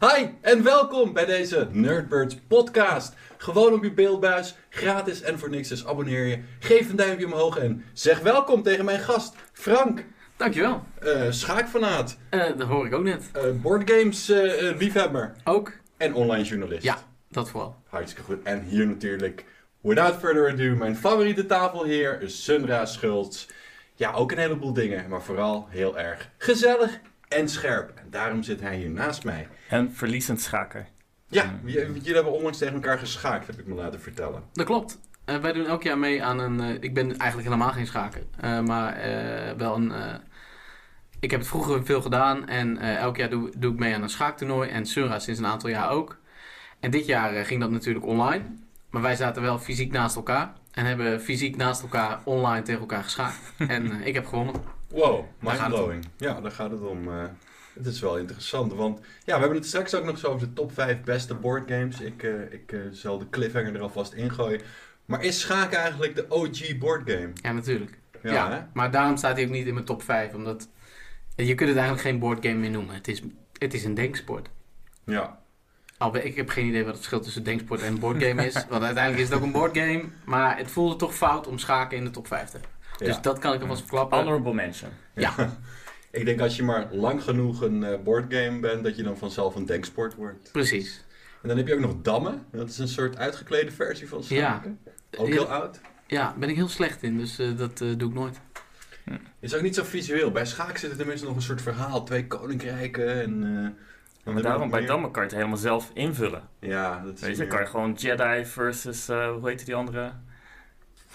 Hi en welkom bij deze Nerdbirds podcast. Gewoon op je beeldbuis, gratis en voor niks, dus abonneer je. Geef een duimpje omhoog en zeg welkom tegen mijn gast Frank, Dankjewel. eh schaakfanaat, Eh dat hoor ik ook net. eh boardgames eh, eh, liefhebber Ook? en online journalist. Ja, dat vooral. Hartstikke goed. En hier natuurlijk, without further ado, mijn favoriete tafelheer, Sunra Schultz. Ja, ook een heleboel dingen, maar vooral heel erg gezellig en scherp. En daarom zit hij hier naast mij. En verliezend schaker. Ja, jullie hebben onlangs tegen elkaar geschaakt, heb ik me laten vertellen. Dat klopt. Eh, wij doen elk jaar mee aan een... eh, ik ben eigenlijk helemaal geen schaker. eh, maar eh, wel een... eh, ik heb het vroeger veel gedaan. En eh, elk jaar doe, doe ik mee aan een schaaktoernooi. En Sunra sinds een aantal jaar ook. En dit jaar ging dat natuurlijk online. Maar wij zaten wel fysiek naast elkaar. En hebben fysiek naast elkaar online tegen elkaar geschaakt. en ik heb gewonnen. Wow, mindblowing. Ja, daar gaat het om. eh. het is wel interessant, want ja, we hebben het straks ook nog zo over de top 5 beste boardgames. Ik, eh, ik eh, zal de cliffhanger er alvast ingooien. Maar is schaken eigenlijk de OG boardgame? Ja, natuurlijk. Ja, maar daarom staat hij ook niet in mijn top 5. Omdat je kunt het eigenlijk geen boardgame meer noemen. Het is, het is een denksport. Ja. Al, ik heb geen idee wat het verschil tussen denksport en boardgame is. Want uiteindelijk is het ook een boardgame. Maar het voelde toch fout om schaken in de top 5 te hebben. Ja. Dus dat kan ik alvast verklappen. Honorable mention. Ja. Ik denk als je maar lang genoeg een eh, boardgame bent, dat je dan vanzelf een denksport wordt. Precies. En dan heb je ook nog dammen. Dat is een soort uitgeklede versie van schaken. Ook Ja. heel oud. Ja, ben ik heel slecht in. Dus eh, dat eh, doe ik nooit. Is ook niet zo visueel. Bij schaak zit er tenminste nog een soort verhaal. Twee koninkrijken en... eh, Maar daarom bij meer. dammen kan je het helemaal zelf invullen. Ja, dat is Weet je, meer- kan je gewoon Jedi versus, eh, hoe heet die andere?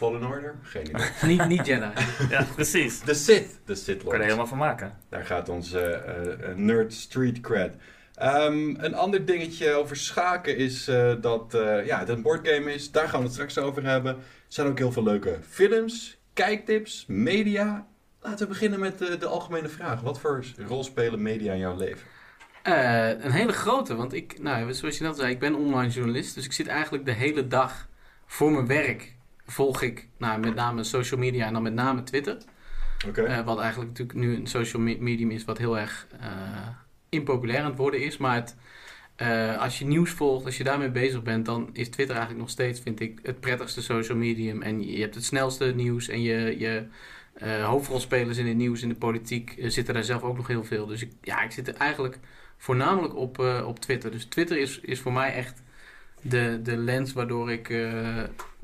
Fallen Order? Geen idee. niet, niet Jedi. Ja, precies. De Sith. De Sith Kan je Lord. er helemaal van maken. Daar gaat onze eh, eh, nerd street cred. Ehm, een ander dingetje over schaken is eh, dat eh, ja, het een boardgame is. Daar gaan we het straks over hebben. Er zijn ook heel veel leuke films, kijktips, media. Laten we beginnen met eh, de algemene vraag. Wat voor rol spelen media in jouw leven? Eh, een hele grote, want ik, nou, zoals je net zei, ik ben online journalist. Dus ik zit eigenlijk de hele dag voor mijn werk. Volg ik nou, met name social media en dan met name Twitter. Oké. Eh, wat eigenlijk natuurlijk nu een social me- medium is wat heel erg eh, impopulair aan het worden is. Maar het, eh, als je nieuws volgt, als je daarmee bezig bent, dan is Twitter eigenlijk nog steeds, vind ik, het prettigste social medium. En je hebt het snelste nieuws en je, je hoofdrolspelers in het nieuws, in de politiek, zitten daar zelf ook nog heel veel. Dus ik, ja, ik zit er eigenlijk voornamelijk op, op Twitter. Dus Twitter is, is voor mij echt de, de lens waardoor ik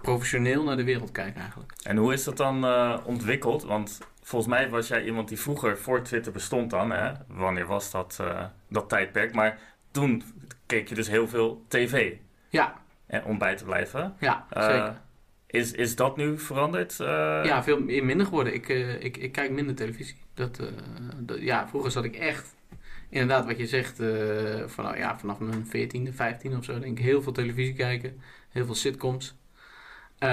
professioneel naar de wereld kijk eigenlijk. En hoe is dat dan eh, ontwikkeld? Want volgens mij was jij iemand die vroeger voor Twitter bestond dan. Hè? Wanneer was dat, eh, dat tijdperk? Maar toen keek je dus heel veel tv. Ja, En om bij te blijven. ja Eh, zeker. is, is dat nu veranderd? Ja, veel minder geworden. Ik, ik, ik kijk minder televisie. Dat, dat- ja, vroeger zat ik echt, inderdaad wat je zegt, eh, van, ja, vanaf mijn 14e, 15e of zo, denk ik heel veel televisie kijken. Heel veel sitcoms. Eh,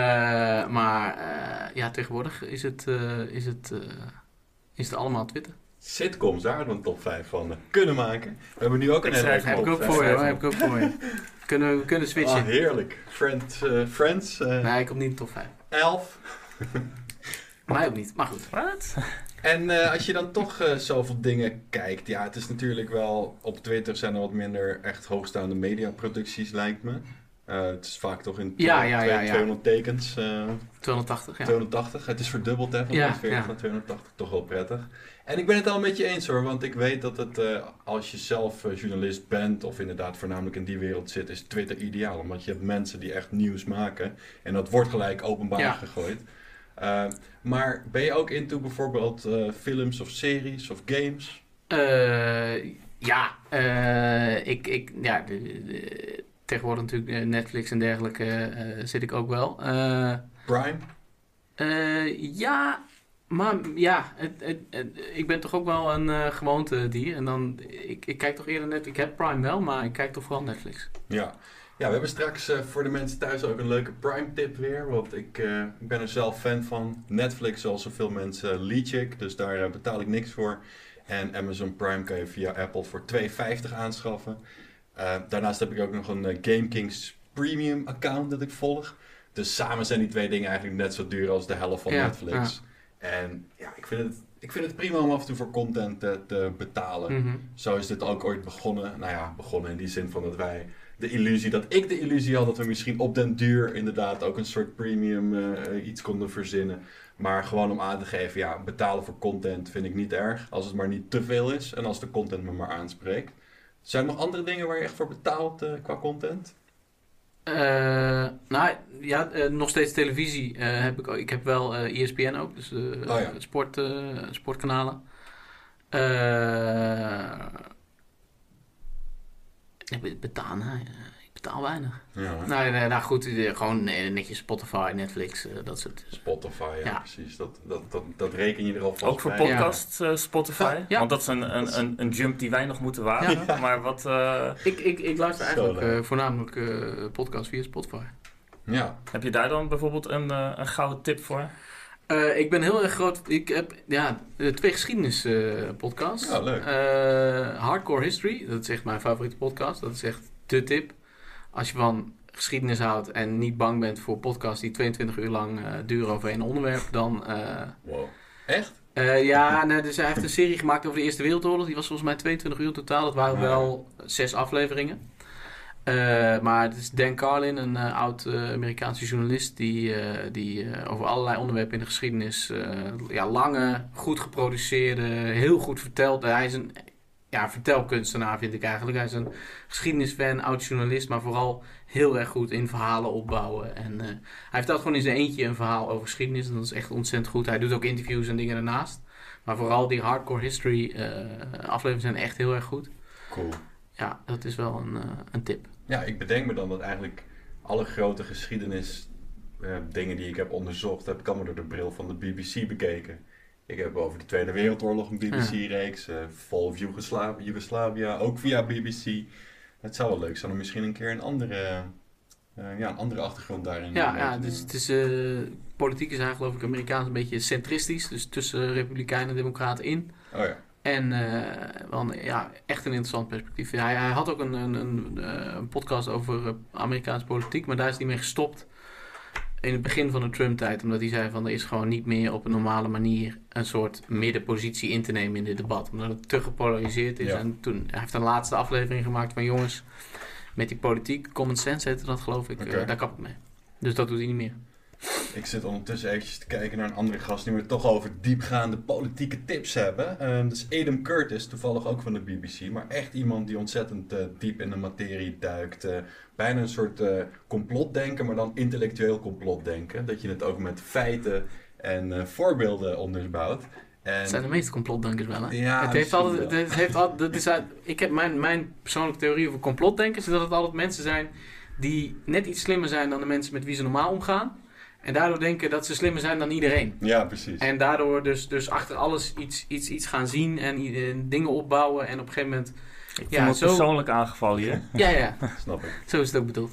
maar eh, ja, tegenwoordig is het, eh, is, het, eh, is het allemaal Twitter. Sitcoms, daar hadden we een top 5 van kunnen maken. We hebben nu ook een Ik hele top Heb ik ook voor je heb ik ook voor je. Kunnen we kunnen switchen. Ah, heerlijk. Friend, eh, Friends, eh nee, ik kom niet in de top 5. Elf. Mij ook niet, maar goed. Wat? En eh, als je dan toch zoveel dingen kijkt, ja, het is natuurlijk wel, op Twitter zijn er wat minder echt hoogstaande mediaproducties, lijkt me. Eh, het is vaak toch in Ja, ja, ja, ja. 200 tekens, eh, 280, ja. 280. Het is verdubbeld hè, van Ja, 140 ja. naar 280, toch wel prettig. En ik ben het al met je eens hoor, want ik weet dat het, eh, als je zelf journalist bent, of inderdaad voornamelijk in die wereld zit, is Twitter ideaal. Omdat je hebt mensen die echt nieuws maken, en dat wordt gelijk openbaar gegooid. Maar ben je ook into bijvoorbeeld films of series of games? Ja, ik, ik, ja de- de- tegenwoordig natuurlijk eh, Netflix en dergelijke eh, zit ik ook wel. Eh, Prime? eh, ja, maar ja, het, het, het- ik ben toch ook wel een eh gewoontedier. En dan, ik, ik kijk toch eerder net, ik heb Prime wel, maar ik kijk toch vooral Netflix. Ja. Ja, we hebben straks eh, voor de mensen thuis ook een leuke Prime tip weer. Want ik, eh, ik ben er zelf fan van. Netflix, zoals zoveel mensen, Leechik. Dus daar eh, betaal ik niks voor. En Amazon Prime kan je via Apple voor 2,50 aanschaffen. Eh, daarnaast heb ik ook nog een eh, GameKings Premium account dat ik volg. Dus samen zijn die twee dingen eigenlijk net zo duur als de helft van Ja, Netflix. En ja, ik vind het ik vind het prima om af en toe voor content te, te betalen. Mhm. Zo is dit ook ooit begonnen. Nou ja, begonnen in die zin van dat wij de illusie, dat ik de illusie had dat we misschien op den duur inderdaad ook een soort premium eh, iets konden verzinnen. Maar gewoon om aan te geven, ja, betalen voor content vind ik niet erg. Als het maar niet te veel is en als de content me maar aanspreekt. Zijn er nog andere dingen waar je echt voor betaalt eh, qua content? Eh, nou ja, eh, nog steeds televisie heb ik ook. Ik heb wel ESPN ook, dus eh, Oh ja. sport, sportkanalen. Eh betaal weinig. Ja. Nou, nee, nou goed, eh, gewoon eh, netjes Spotify, Netflix, eh, dat soort. Spotify, ja, Ja. precies. Dat, dat, dat, dat reken je er alvast Ook voor bij. pod- podcast eh, Spotify? Ja. Want dat is een, een, een, een jump die wij nog moeten wagen. Maar wat... eh, Ik, ik, ik luister eigenlijk eh, voornamelijk eh podcast via Spotify. Ja, heb je daar dan bijvoorbeeld een, eh, een gouden tip voor? Eh, ik ben heel erg groot. Ik heb ja, eh, twee geschiedenis eh, podcasts. Ja, leuk. Eh, Hardcore History, dat is echt mijn favoriete podcast. Dat is echt de tip. Als je van geschiedenis houdt en niet bang bent voor podcasts die 22 uur lang eh, duren over één onderwerp, dan. eh, wow. Echt? eh, ja, nee, dus hij heeft een serie gemaakt over de Eerste Wereldoorlog. Die was volgens mij 22 uur totaal. Dat waren wel zes afleveringen. Maar het is Dan Carlin, een oud Amerikaanse journalist, die, die over allerlei onderwerpen in de geschiedenis ja, lange, goed geproduceerde, heel goed vertelt. hij is een ja, vertelkunstenaar, vind ik eigenlijk. Hij is een geschiedenisfan, oud journalist, maar vooral heel erg goed in verhalen opbouwen. En eh, hij vertelt gewoon in zijn eentje een verhaal over geschiedenis. En dat is echt ontzettend goed. Hij doet ook interviews en dingen daarnaast. Maar vooral die hardcore history eh, afleveringen zijn echt heel erg goed. Cool. Ja, dat is wel een, eh, een tip. Ja, ik bedenk me dan dat eigenlijk alle grote geschiedenis dingen die ik heb onderzocht, heb ik allemaal door de bril van de BBC bekeken. Ik heb over de Tweede Wereldoorlog een BBC-reeks, eh Fall of Yugosla- Yugoslavia, ook via BBC. Het zou wel leuk zijn om misschien een keer een andere, eh, ja, een andere achtergrond daarin Ja, ja dus het is, eh, politiek is eigenlijk geloof ik Amerikaans een beetje centristisch. Dus tussen republikeinen en democraten in. Oh ja, En wel een- ja, echt een interessant perspectief. Hij, hij had ook een, een, een, een podcast over Amerikaanse politiek, maar daar is hij mee gestopt. In het begin van de Trump-tijd, omdat hij zei van er is gewoon niet meer op een normale manier een soort middenpositie in te nemen in dit debat. Omdat het te gepolariseerd is. Ja. En toen hij heeft een laatste aflevering gemaakt van jongens, met die politiek, common sense heette dat geloof ik, eh, daar kap ik mee. Dus dat doet hij niet meer. ik zit ondertussen eventjes te kijken naar een andere gast die we toch over diepgaande politieke tips hebben. Eh, dat is Adam Curtis, toevallig ook van de BBC, maar echt iemand die ontzettend eh, diep in de materie duikt. eh, bijna een soort eh, complotdenken, maar dan intellectueel complotdenken. Dat je het ook met feiten en eh, voorbeelden onderbouwt. En Dat zijn de meeste complotdenkers wel, hè? Ja, het heeft altijd, het heeft altijd, dat is uit, ik heb mijn, mijn persoonlijke theorie over complotdenkers, is dat het altijd mensen zijn die net iets slimmer zijn dan de mensen met wie ze normaal omgaan. En daardoor denken dat ze slimmer zijn dan iedereen. Ja, precies. En daardoor dus, dus achter alles iets, iets, iets gaan zien en dingen opbouwen. En op een gegeven moment, Ik Ja, zo- persoonlijk aangevallen hier. ja, ja, Snap ik. zo is het ook bedoeld.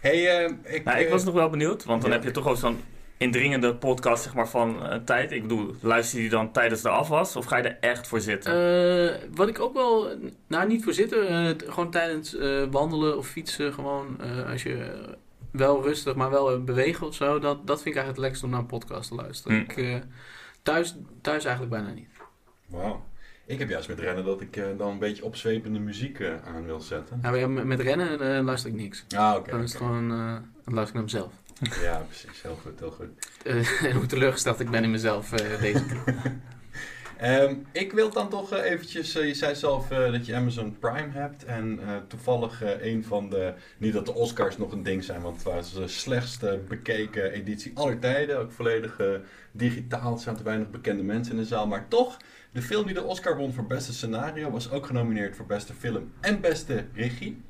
Hey, eh, ik, Nou, ik eh, was nog wel benieuwd, want dan Ja. heb je toch ook zo'n indringende podcast zeg maar, van eh, tijd. Ik bedoel, luister je die dan tijdens de afwas of ga je er echt voor zitten? Eh, wat ik ook wel, nou niet voor zitten, eh, t- gewoon tijdens eh, wandelen of fietsen, gewoon eh, als je wel rustig, maar wel bewegen of zo, dat, dat vind ik eigenlijk het lekkerst om naar een podcast te luisteren. Hm. Ik, eh, thuis, thuis eigenlijk bijna niet. Wauw. Ik heb juist met rennen dat ik eh, dan een beetje opzwepende muziek eh, aan wil zetten. Ja, met, met rennen eh, luister ik niks. Ah, oké. Dan is het gewoon, dan luister ik naar mezelf. Ja, precies. Heel goed, heel goed. Hoe teleurgesteld ik ben in mezelf deze keer. Ehm, ik wil dan toch eventjes, je zei zelf dat je Amazon Prime hebt. En toevallig een van de, niet dat de Oscars nog een ding zijn, want het was de slechtste bekeken editie aller tijden. Ook volledig digitaal, er zijn te weinig bekende mensen in de zaal. Maar toch, de film die de Oscar won voor beste scenario was ook genomineerd voor beste film en beste regie.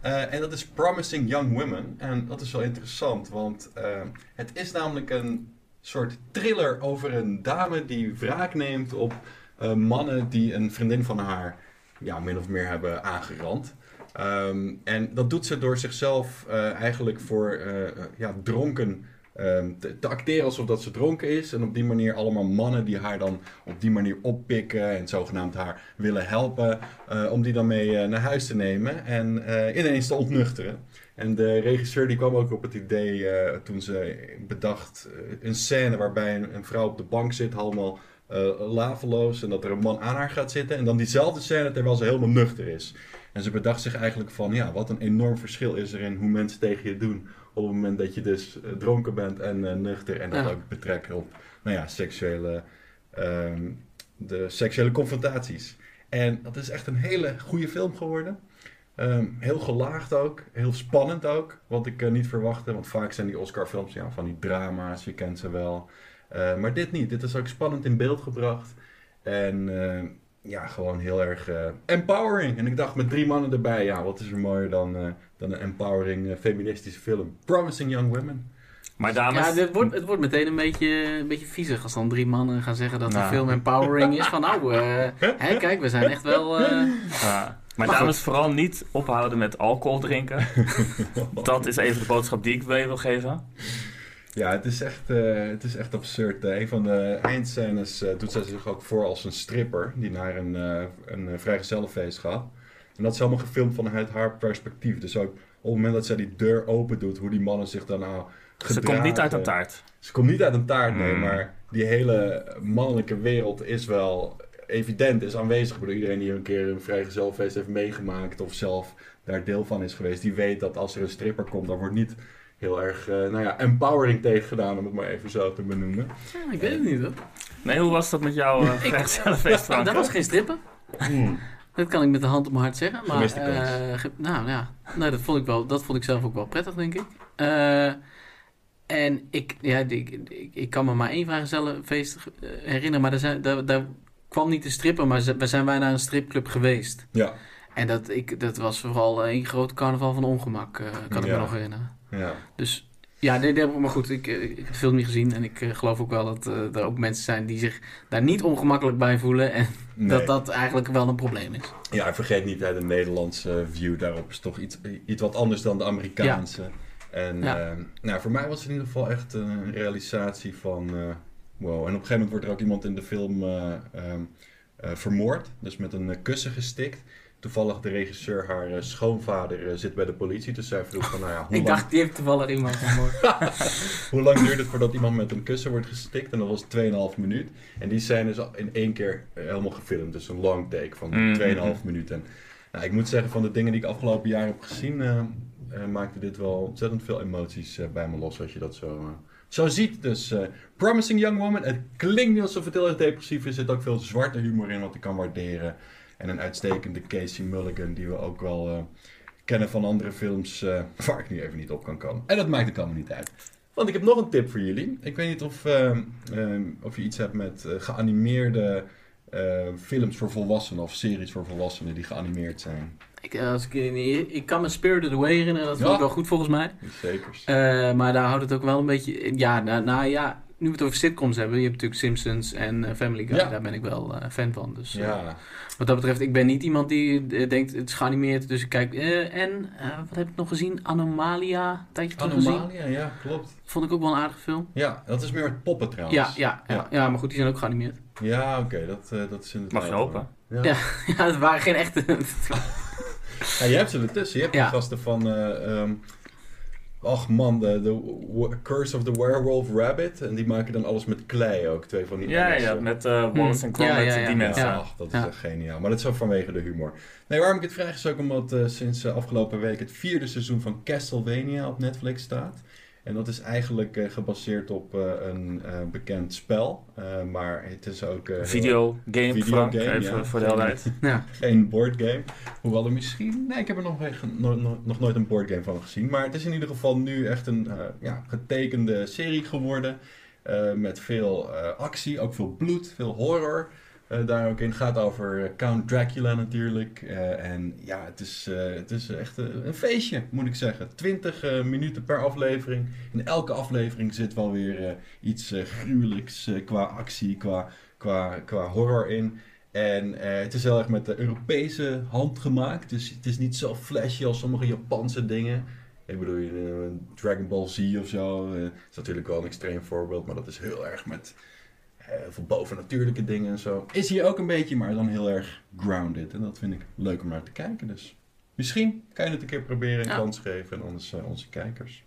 Eh, en dat is Promising Young Women. En dat is wel interessant, want eh, het is namelijk een soort thriller over een dame die wraak neemt op eh, mannen die een vriendin van haar ja, min of meer hebben aangerand. Ehm, en dat doet ze door zichzelf eigenlijk voor ja, dronken ehm, te, te acteren alsof dat ze dronken is. En op die manier allemaal mannen die haar dan op die manier oppikken en zogenaamd haar willen helpen. eh, om die dan mee eh, naar huis te nemen en eh, ineens te ontnuchteren. En de regisseur die kwam ook op het idee toen ze bedacht een scène waarbij een, vrouw op de bank zit, allemaal eh, laveloos en dat er een man aan haar gaat zitten. En dan diezelfde scène terwijl ze helemaal nuchter is. En ze bedacht zich eigenlijk van, ja, wat een enorm verschil is er in hoe mensen tegen je doen op het moment dat je dus eh, dronken bent en eh, nuchter. En dat Ja. ook betrekken op, nou ja, seksuele, ehm, de seksuele confrontaties. En dat is echt een hele goede film geworden. Ehm, heel gelaagd ook, heel spannend ook, wat ik eh, niet verwachtte. Want vaak zijn die Oscar-films ja, van die drama's, je kent ze wel. Maar dit niet, dit is ook spannend in beeld gebracht. En ja, gewoon heel erg empowering. En ik dacht met drie mannen erbij, ja, wat is er mooier dan, dan een empowering eh, feministische film. Promising Young Women. Maar dames, Ja, dit wordt, het wordt meteen een beetje, een beetje viezig als dan drie mannen gaan zeggen dat de Nou. film empowering is. Van nou, eh, hè, kijk, we zijn echt wel... eh, ja. maar Maar dames vooral niet ophouden met alcohol drinken. Dat is even de boodschap die ik mee wil geven. Ja, het is echt, eh, het is echt absurd. Een van de eindscènes eh, doet zij zich ook voor als een stripper die naar een, eh een vrijgezellenfeest gaat. En dat is allemaal gefilmd vanuit haar perspectief. Dus ook op het moment dat zij die deur open doet, hoe die mannen zich dan nou Ze komt niet uit een gedragen. taart. Ze komt niet uit een taart, nee, Hmm. maar die hele mannelijke wereld is wel evident, is aanwezig. Ik bedoel, iedereen die een keer een vrijgezelfeest heeft meegemaakt of zelf daar deel van is geweest, die weet dat als er een stripper komt, dan wordt niet heel erg, eh, nou ja, empowering tegen gedaan, om het maar even zo te benoemen. ja, ik weet het niet hoor. Nee, hoe was dat met jouw uh, vrijgezellenfeest, dat was geen strippen. Dat kan ik met de hand op mijn hart zeggen. Maar, eh, nou ja, nee, dat, vond ik wel, dat vond ik zelf ook wel prettig, denk ik. Eh, en ik, ja, ik, ik, ik kan me maar één vrijgezellenfeest eh, herinneren. Maar daar, zijn, daar, daar kwam niet de stripper, maar we zijn wij naar een stripclub geweest. Ja, En dat, ik, dat was vooral één groot carnaval van ongemak, kan ik Ja. me nog herinneren. ja. Dus ja, nee, nee, maar goed, ik, ik heb de film niet gezien. En ik geloof ook wel dat er ook mensen zijn die zich daar niet ongemakkelijk bij voelen. En Nee. dat dat eigenlijk wel een probleem is. Ja, vergeet niet, hè, de Nederlandse view daarop is toch iets, iets wat anders dan de Amerikaanse. En Ja. eh, nou, voor mij was het in ieder geval echt een realisatie van... eh, wow. En op een gegeven moment wordt er ook iemand in de film eh, ehm, eh, vermoord. Dus met een kussen gestikt. Toevallig de regisseur, haar eh, schoonvader, eh, zit bij de politie. Dus zij vroeg van, nou ja, hoe Ik lang, dacht, die heeft toevallig iemand vermoord. hoe lang duurt het voordat iemand met een kussen wordt gestikt? En dat was 2,5 minuut. En die scène is in één keer eh, helemaal gefilmd. Dus een long take van Mhm. 2,5 minuten. En, nou, ik moet zeggen, van de dingen die ik afgelopen jaar heb gezien, maakte dit wel ontzettend veel emoties bij me los. Als je dat zo, zo ziet. Dus eh, Promising Young Woman. Het klinkt niet alsof het heel erg depressief is. Er zit ook veel zwarte humor in, wat ik kan waarderen. En een uitstekende Casey Mulligan, die we ook wel eh, kennen van andere films, eh, waar ik nu even niet op kan komen. En dat maakt ook allemaal niet uit. Want ik heb nog een tip voor jullie. Ik weet niet of, ehm, ehm, of je iets hebt met eh, geanimeerde eh, films voor volwassenen of series voor volwassenen die geanimeerd zijn. ik, eh, als ik, ik kan me Spirited Away herinneren, dat vond Ja. ik wel goed volgens mij. Zeker. Eh, maar daar houdt het ook wel een beetje... Ja, nou, nou ja, nu we het over sitcoms hebben. Je hebt natuurlijk Simpsons en eh, Family Guy. Ja. Daar ben ik wel eh, fan van. Dus eh, ja, wat dat betreft, ik ben niet iemand die eh, denkt het is geanimeerd. Dus ik kijk... eh, en, eh, wat heb ik nog gezien? Anomalia. Een tijdje terug gezien. Anomalia, ja, klopt. Vond ik ook wel een aardige film. Ja, dat is meer met poppen trouwens. Ja, ja, ja, maar goed, die zijn ook geanimeerd. Ja, oké, dat, eh, dat is inderdaad... Mag je hopen. Ja. Ja. Het waren geen echte... Ja, je hebt ze ertussen. Je hebt gasten van... eh, ehm, ach man, de, Curse of the Werewolf Rabbit. En die maken dan alles met klei ook. Twee van die Ja, Engelse- ja, met eh, Wallace en. Ja, Gromit, ja, ja. die mensen. Ach, dat is Ja. echt geniaal. Maar dat is ook vanwege de humor. Nee, waarom ik het vraag is ook omdat eh, sinds eh, afgelopen week het vierde seizoen van Castlevania op Netflix staat. En dat is eigenlijk eh, gebaseerd op eh, een eh, bekend spel. Eh, maar het is ook... eh, Videogame, Videogame, Frank, even ja. voor de helderheid. ja. geen boardgame. Hoewel er misschien... Nee, ik heb er nog, nog, nooit een boardgame van gezien. Maar het is in ieder geval nu echt een eh, ja, getekende serie geworden. eh, met veel eh, actie, ook veel bloed, veel horror. Eh, daar ook in gaat over eh, Count Dracula natuurlijk. Eh, en ja, het is, het is echt een, feestje, moet ik zeggen. 20 eh, minuten per aflevering. In elke aflevering zit wel weer iets gruwelijks qua actie, qua, qua, qua horror in. En het is heel erg met de Europese hand gemaakt. Dus het is niet zo flashy als sommige Japanse dingen. Ik bedoel, Dragon Ball Z of zo. eh, is natuurlijk wel een extreem voorbeeld. Maar dat is heel erg met heel veel bovennatuurlijke dingen en zo. Is hier ook een beetje, maar dan heel erg grounded. En dat vind ik leuk om naar te kijken. Dus misschien kan je het een keer proberen, een Ja. kans geven aan onze, onze kijkers.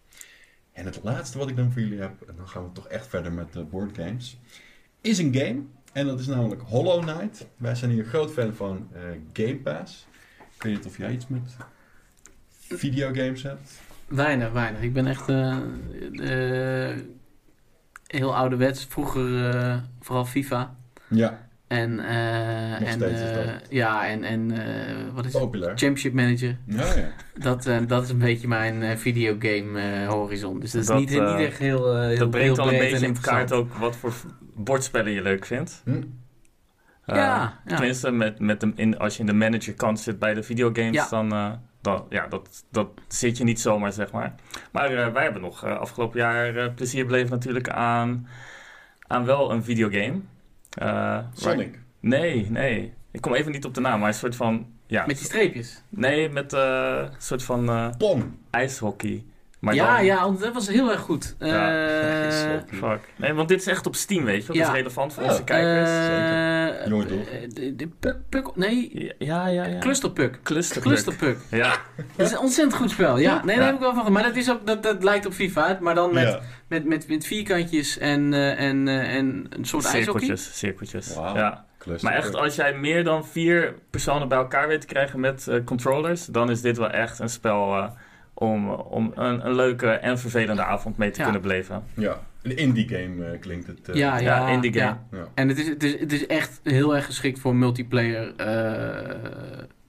En het laatste wat ik dan voor jullie heb, en dan gaan we toch echt verder met de boardgames, is een game. En dat is namelijk Hollow Knight. Wij zijn hier groot fan van eh, Game Pass. Ik weet niet of jij iets met videogames hebt. Weinig, weinig. Ik ben echt eh, eh, heel ouderwets. Vroeger eh, vooral FIFA. Ja, En, eh, en, eh, ja, en, en eh, wat is het? populair. Championship Manager. Ja, ja. Dat, eh, dat is een beetje mijn eh, videogame horizon. Dus dat is Dat, niet, niet echt heel, heel Dat brengt heel al een beetje op kaart ook wat voor bordspellen je leuk vindt. Hm. Ja, ja. Tenminste, met, met de, in, als je in de managerkant zit bij de videogames, Ja. dan, dan ja, dat, dat zit je niet zomaar, zeg maar. Maar eh, wij hebben nog eh, afgelopen jaar eh, plezier beleefd natuurlijk aan, aan wel een videogame. Eh, waar- Sonic. Nee, nee. Ik kom even niet op de naam, maar een soort van... Ja, Met die streepjes. nee, met eh, een soort van eh, Pong. ijshockey. Maar ja, dan, ja, want dat was heel erg goed. Ja, Eh, Fuck. Nee, want dit is echt op Steam, weet je. Dat Ja. is relevant voor Oh, onze kijkers. eh, Jongen, toch? eh, de, de Puck, Puck, nee, ja, ja, ja. Clusterpuck. Clusterpuck. Clusterpuck. Ja, Dat is een ontzettend goed spel. Ja, nee, daar heb ik wel van. Maar dat, is ook, dat, dat lijkt op FIFA, maar dan met, Ja. met, met, met vierkantjes en, eh, en, eh, en een soort ijshockey. cirkeltjes, cirkeltjes. Wauw. Ja. Cluster. Maar echt, als jij meer dan vier personen bij elkaar weet te krijgen met controllers, dan is dit wel echt een spel eh, om, om een, een leuke en vervelende avond mee te Ja. kunnen beleven. Ja, een indie game eh, klinkt het. eh. Ja, ja, Ja, indie game. ja. Ja. En het is, het, is, het is echt heel erg geschikt voor multiplayer eh,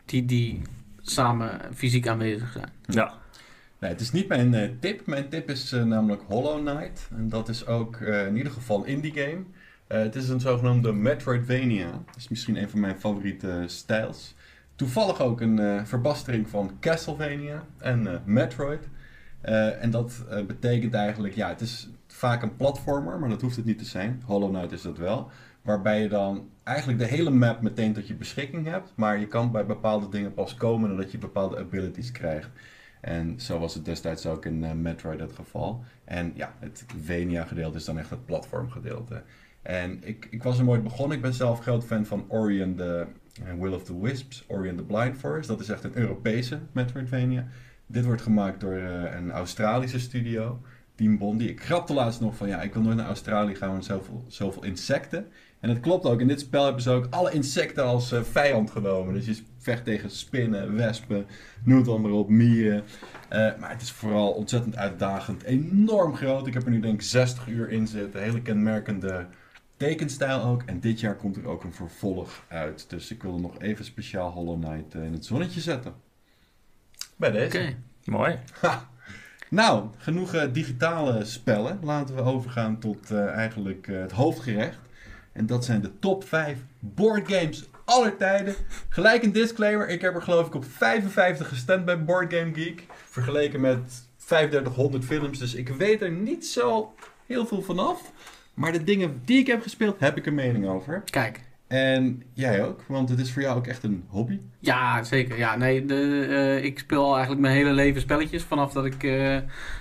die, die samen fysiek aanwezig zijn. Ja, Nee, het is niet mijn tip. Mijn tip is namelijk Hollow Knight. En dat is ook in ieder geval een indie game. Eh, het is een zogenoemde Metroidvania. Dat is misschien een van mijn favoriete stijls. Toevallig ook een eh, verbastering van Castlevania en eh, Metroid. Eh, en dat betekent eigenlijk, ja, het is vaak een platformer, maar dat hoeft het niet te zijn. Hollow Knight is dat wel. Waarbij je dan eigenlijk de hele map meteen tot je beschikking hebt. Maar je kan bij bepaalde dingen pas komen nadat je bepaalde abilities krijgt. En zo was het destijds ook in Metroid het geval. En ja, het Venia-gedeelte is dan echt het platformgedeelte. En ik, ik was er nooit begonnen. Ik ben zelf groot fan van Ori the eh, Will of the Wisps, Ori and the Blind Forest. Dat is echt een Europese Metroidvania. Dit wordt gemaakt door eh, een Australische studio, Team Bondi. Ik grapte laatst nog van, ja, ik wil nooit naar Australië gaan met zoveel, zoveel insecten. En het klopt ook. In dit spel hebben ze ook alle insecten als eh, vijand genomen. Dus je vecht tegen spinnen, wespen, noem het allemaal op, mieren. Eh, maar het is vooral ontzettend uitdagend. Enorm groot. Ik heb er nu denk ik 60 uur in zitten. Hele kenmerkende tekenstijl ook. En dit jaar komt er ook een vervolg uit. Dus ik wilde nog even speciaal Hollow Knight eh, in het zonnetje zetten. Bij deze. Oké. mooi. Nou, genoeg eh, digitale spellen. Laten we overgaan tot eh, eigenlijk eh, het hoofdgerecht. En dat zijn de top 5 boardgames aller tijden. Gelijk een disclaimer. Ik heb er geloof ik op 55 gestemd bij Board Game Geek. Vergeleken met 3500 films. Dus ik weet er niet zo heel veel vanaf. Maar de dingen die ik heb gespeeld, heb ik een mening over. Kijk. En jij ook, want het is voor jou ook echt een hobby. Ja, zeker. Ja, nee, de, eh, ik speel al eigenlijk mijn hele leven spelletjes. Vanaf dat ik eh,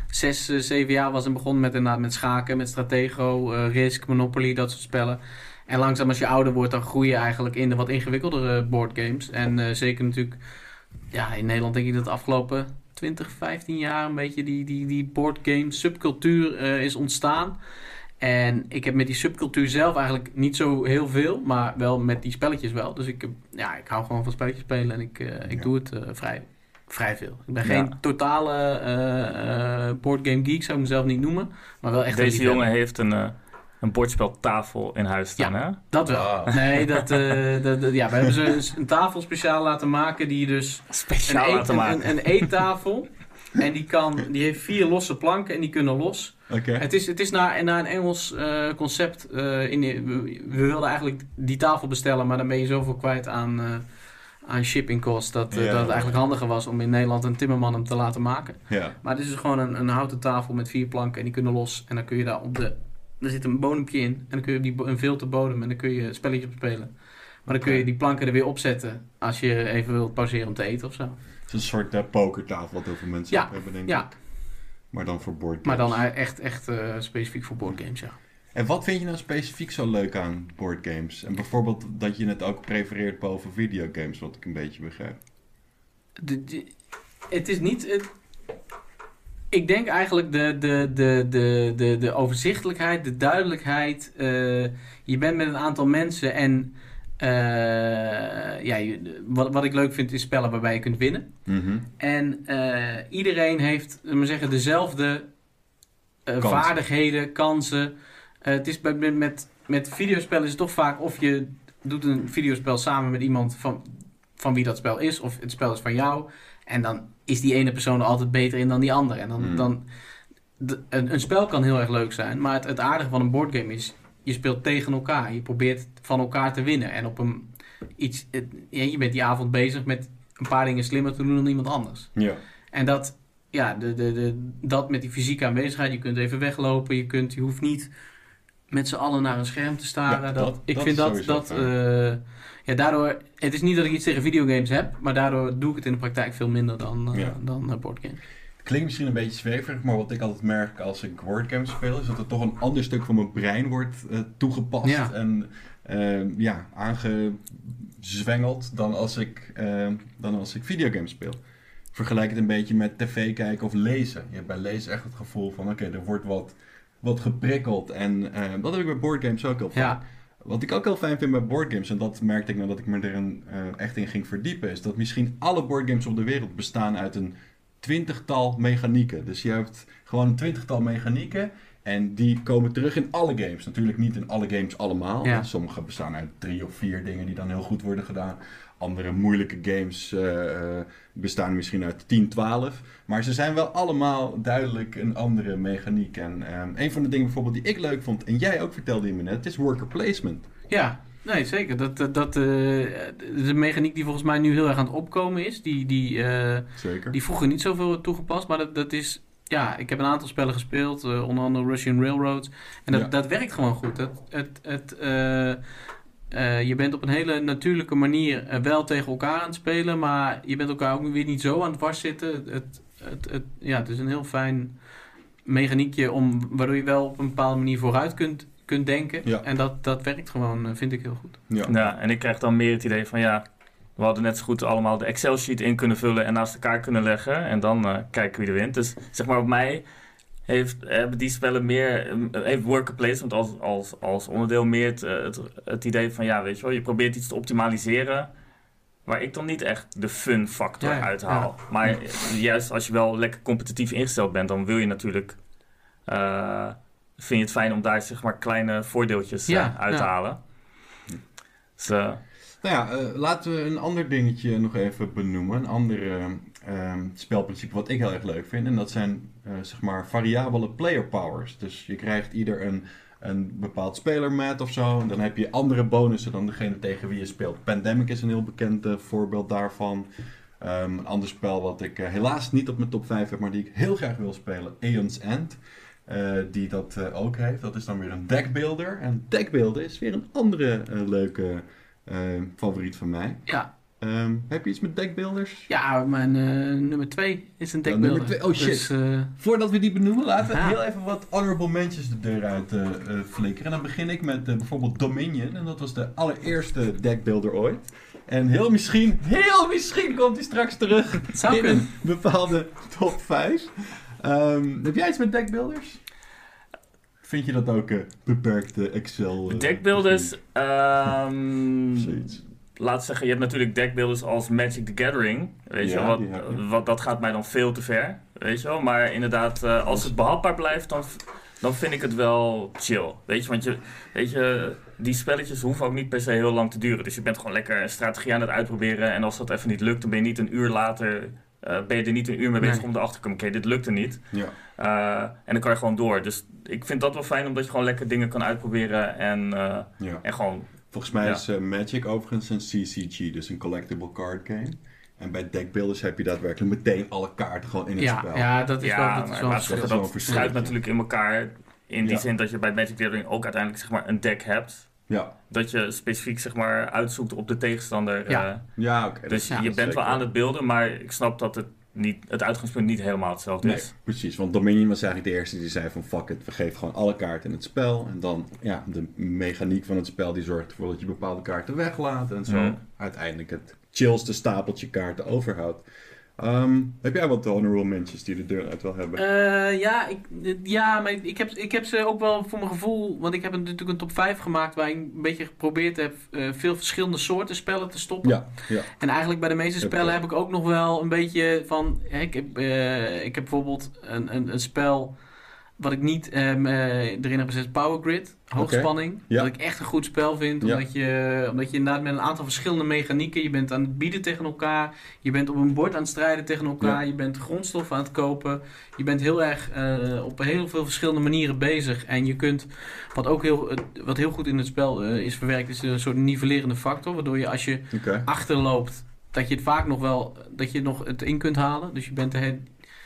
zes, eh, zeven jaar was en begon met, inderdaad met schaken, met Stratego, Risk, Monopoly, dat soort spellen. En langzaam als je ouder wordt, dan groei je eigenlijk in de wat ingewikkeldere boardgames. En zeker natuurlijk, ja, in Nederland denk ik dat de afgelopen 20, 15 jaar een beetje die, die, die boardgame subcultuur is ontstaan. En ik heb met die subcultuur zelf eigenlijk niet zo heel veel, maar wel met die spelletjes wel. Dus ik, heb- ja, ik hou gewoon van spelletjes spelen en ik, eh, ik Ja. doe het eh, vrij, vrij veel. Ik ben Ja. geen totale eh eh boardgame geek, zou ik mezelf niet noemen. Maar wel echt een Deze jongen heeft een, een bordspeltafel in huis staan, hè? Dat wel. Ah. Nee, dat, eh, dat, dat- ja, we hebben ze een tafel speciaal laten maken die dus een, Speciaal eet- laten een, maken. een, een eettafel. En die, kan, die heeft vier losse planken en die kunnen los. Het is, het is naar, naar een Engels eh, concept. eh, in, we, we wilden eigenlijk die tafel bestellen, maar dan ben je zoveel kwijt aan, eh, aan shipping costs. Dat, Ja. dat het eigenlijk handiger was om in Nederland een timmerman hem te laten maken. Ja. Maar het is dus gewoon een, een houten tafel met vier planken en die kunnen los. En dan kun je daar op de. Er zit een bodempje in en dan kun je op die, een filterbodem en dan kun je spelletjes op spelen. Maar dan kun je die planken er weer opzetten als je even wilt pauzeren om te eten of zo. Het is een soort pokertafel wat heel veel mensen Ja, hebben, denk ja. Maar dan voor boardgames. Maar dan e- echt, echt eh, specifiek voor boardgames, ja. En wat vind je nou specifiek zo leuk aan boardgames? En bijvoorbeeld dat je het ook prefereert boven videogames, wat ik een beetje begrijp. De- de- het is niet. Het, ik denk eigenlijk de, de, de, de, de, de overzichtelijkheid, de duidelijkheid. eh, je bent met een aantal mensen en ja, je- wat, wat ik leuk vind is spellen waarbij je kunt winnen. Mhm. En eh, iedereen heeft, laten we maar zeggen, dezelfde eh, Kansen. vaardigheden, kansen. Eh, het is bij, met, met, met videospellen is het toch vaak of je doet een videospel samen met iemand van, van wie dat spel is, of het spel is van jou. En dan is die ene persoon er altijd beter in dan die andere. En dan, Hmm. dan de- een, een spel kan heel erg leuk zijn, maar het, het aardige van een boardgame is, je speelt tegen elkaar. Je probeert van elkaar te winnen. En op een iets, het- ja, je bent die avond bezig met een paar dingen slimmer te doen dan iemand anders. Ja. En dat, ja, de, de, de, dat met die fysieke aanwezigheid, je kunt even weglopen, je, kunt, je hoeft niet met z'n allen naar een scherm te staren. Ja, dat, dat- ik dat vind dat, dat eh, ja, daardoor, het is niet dat ik iets tegen videogames heb, maar daardoor doe ik het in de praktijk veel minder dan, Ja. dan eh, boardgames. Klinkt misschien een beetje zweverig, maar wat ik altijd merk als ik wordgames speel, is dat er toch een ander stuk van mijn brein wordt eh, toegepast Ja. en eh, ja, aangezwengeld dan als ik, eh, dan als ik videogames speel. Vergelijk het een beetje met tv kijken of lezen. Je hebt bij lezen echt het gevoel van, oké, er wordt wat, wat geprikkeld. En eh, dat heb ik bij boardgames ook heel vaak. Ja, Wat ik ook heel fijn vind bij boardgames, en dat merkte ik nadat ik me er een, eh, echt in ging verdiepen, is dat misschien alle boardgames op de wereld bestaan uit een twintigtal mechanieken. Dus je hebt gewoon een twintigtal mechanieken en die komen terug in alle games. Natuurlijk niet in alle games allemaal. Ja. Sommige bestaan uit drie of vier dingen die dan heel goed worden gedaan. Andere moeilijke games eh, eh, bestaan misschien uit 10, 12. Maar ze zijn wel allemaal duidelijk een andere mechaniek. En ehm, een van de dingen bijvoorbeeld die ik leuk vond, en jij ook vertelde je me net, is worker placement. ja. Nee, zeker. Dat, dat, dat, eh, de mechaniek die volgens mij nu heel erg aan het opkomen is, die, die, eh, Zeker. die vroeger niet zoveel werd toegepast, maar dat, dat is... Ja, ik heb een aantal spellen gespeeld, eh, onder andere Russian Railroads. En dat, Ja. dat werkt gewoon goed. Het, het, het, je bent op een hele natuurlijke manier wel tegen elkaar aan het spelen, maar je bent elkaar ook weer niet zo aan het dwarszitten. Het, het, het, het- ja, het is een heel fijn mechaniekje om, waardoor je wel op een bepaalde manier vooruit kunt, kunt denken. Ja. En dat, dat werkt gewoon, eh, vind ik heel goed. Ja. Ja, en ik krijg dan meer het idee van ja, we hadden net zo goed allemaal de Excel-sheet in kunnen vullen en naast elkaar kunnen leggen. En dan eh, kijken wie er wint. Dus zeg maar op mij heeft, hebben die spellen meer, eh, heeft worker placement als, als, als onderdeel meer het, het, het idee van ja, weet je wel, je probeert iets te optimaliseren. Waar ik dan niet echt de fun factor Ja, ja. uithaal. Maar juist als je wel lekker competitief ingesteld bent, dan wil je natuurlijk. eh, vind je het fijn om daar zeg maar kleine voordeeltjes eh, Ja, uit te halen. Dus, eh, Nou ja, eh, laten we een ander dingetje nog even benoemen. Een ander eh, ehm, spelprincipe wat ik heel erg leuk vind. En dat zijn zeg maar variabele player powers. Dus je krijgt ieder een, een bepaald spelermat of zo. En dan heb je andere bonussen dan degene tegen wie je speelt. Pandemic is een heel bekend voorbeeld daarvan. Ehm, een ander spel wat ik helaas niet op mijn top 5 heb, maar die ik heel graag wil spelen. Aeon's End. Eh, die dat eh, ook heeft. Dat is dan weer een deckbuilder. En deckbuilden is weer een andere eh, leuke favoriet van mij. Ja, Ehm, heb je iets met deckbuilders? ja mijn nummer twee is een deckbuilder. Oh, shit. Dus, Voordat we die benoemen, laten we heel even wat honorable mentions de deur uit flikkeren. En dan begin ik met bijvoorbeeld Dominion. En dat was de allereerste deckbuilder ooit. En heel misschien, heel misschien komt hij straks terug zou in kunnen. een bepaalde top 5. Ehm, heb jij iets met deckbuilders? Vind je dat ook eh, beperkte Excel? eh, Deckbuilders, ehm, Zoiets. laat zeggen, je hebt natuurlijk deckbuilders als Magic the Gathering. Weet Ja, je, wat, wat, dat gaat mij dan veel te ver. Weet je wel, maar inderdaad, eh, als het behapbaar blijft, dan, dan vind ik het wel chill. Weet je, want je, weet je, die spelletjes hoeven ook niet per se heel lang te duren. Dus je bent gewoon lekker een strategie aan het uitproberen. En als dat even niet lukt, dan ben je niet een uur later, eh, ben je er niet een uur mee bezig Nee. om erachter te komen. Oké, dit lukte niet. Ja. Eh, en dan kan je gewoon door. Dus ik vind dat wel fijn, omdat je gewoon lekker dingen kan uitproberen. En, eh, ja. en gewoon Volgens mij Ja. is Magic overigens een CCG, dus een collectible card game. En bij deckbuilders heb je daadwerkelijk meteen alle kaarten gewoon in het Ja, spel. ja, dat is ja, wel, dat is maar wel een dat verschil. schuift natuurlijk in elkaar. In die Ja. zin dat je bij Magic the Gathering ook uiteindelijk zeg maar, een deck hebt. Ja, Dat je specifiek zeg maar, uitzoekt op de tegenstander. Ja. eh. ja oké. dus ja, je bent wel aan het beelden, maar ik snap dat het, niet, het uitgangspunt niet helemaal hetzelfde Nee, is. precies. Want Dominion was eigenlijk de eerste die zei van fuck it, we geven gewoon alle kaarten in het spel. En dan, ja, de mechaniek van het spel die zorgt ervoor dat je bepaalde kaarten weglaat. En zo Mhm. uiteindelijk het chillste stapeltje kaarten overhoudt. Ehm, heb jij wat honorable mentions die de deur uit wil hebben? Eh, ja, ik, ja, maar ik heb, ik heb ze ook wel voor mijn gevoel. Want ik heb natuurlijk een top 5 gemaakt waar ik een beetje geprobeerd heb eh, veel verschillende soorten spellen te stoppen. ja, ja. En eigenlijk bij de meeste spellen heb ik ook nog wel een beetje van. hè, Ik heb, eh, ik heb bijvoorbeeld een, een, een spel. Wat ik niet ehm, eh, erin heb gezet, Power Grid, hoogspanning. Ja. Dat ik echt een goed spel vind. Ja. Omdat, je, omdat je inderdaad met een aantal verschillende mechanieken. Je bent aan het bieden tegen elkaar. Je bent op een bord aan het strijden tegen elkaar. Ja. Je bent grondstoffen aan het kopen. Je bent heel erg eh, op heel veel verschillende manieren bezig. En je kunt, wat ook heel, wat heel goed in het spel eh, is verwerkt, is een soort nivellerende factor. Waardoor je als je achterloopt, dat je het vaak nog wel, dat je nog het in kunt halen. Dus je bent he-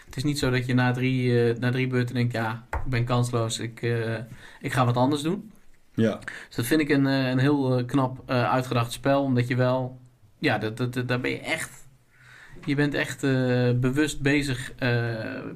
het is niet zo dat je na drie, eh, na drie beurten denkt, ja, ik ben kansloos, ik, eh, ik ga wat anders doen. Ja, Dus dat vind ik een, eh, een heel eh, knap eh, uitgedacht spel, omdat je wel, ja, dat, dat, dat- daar ben je echt, je bent echt eh, bewust bezig, eh,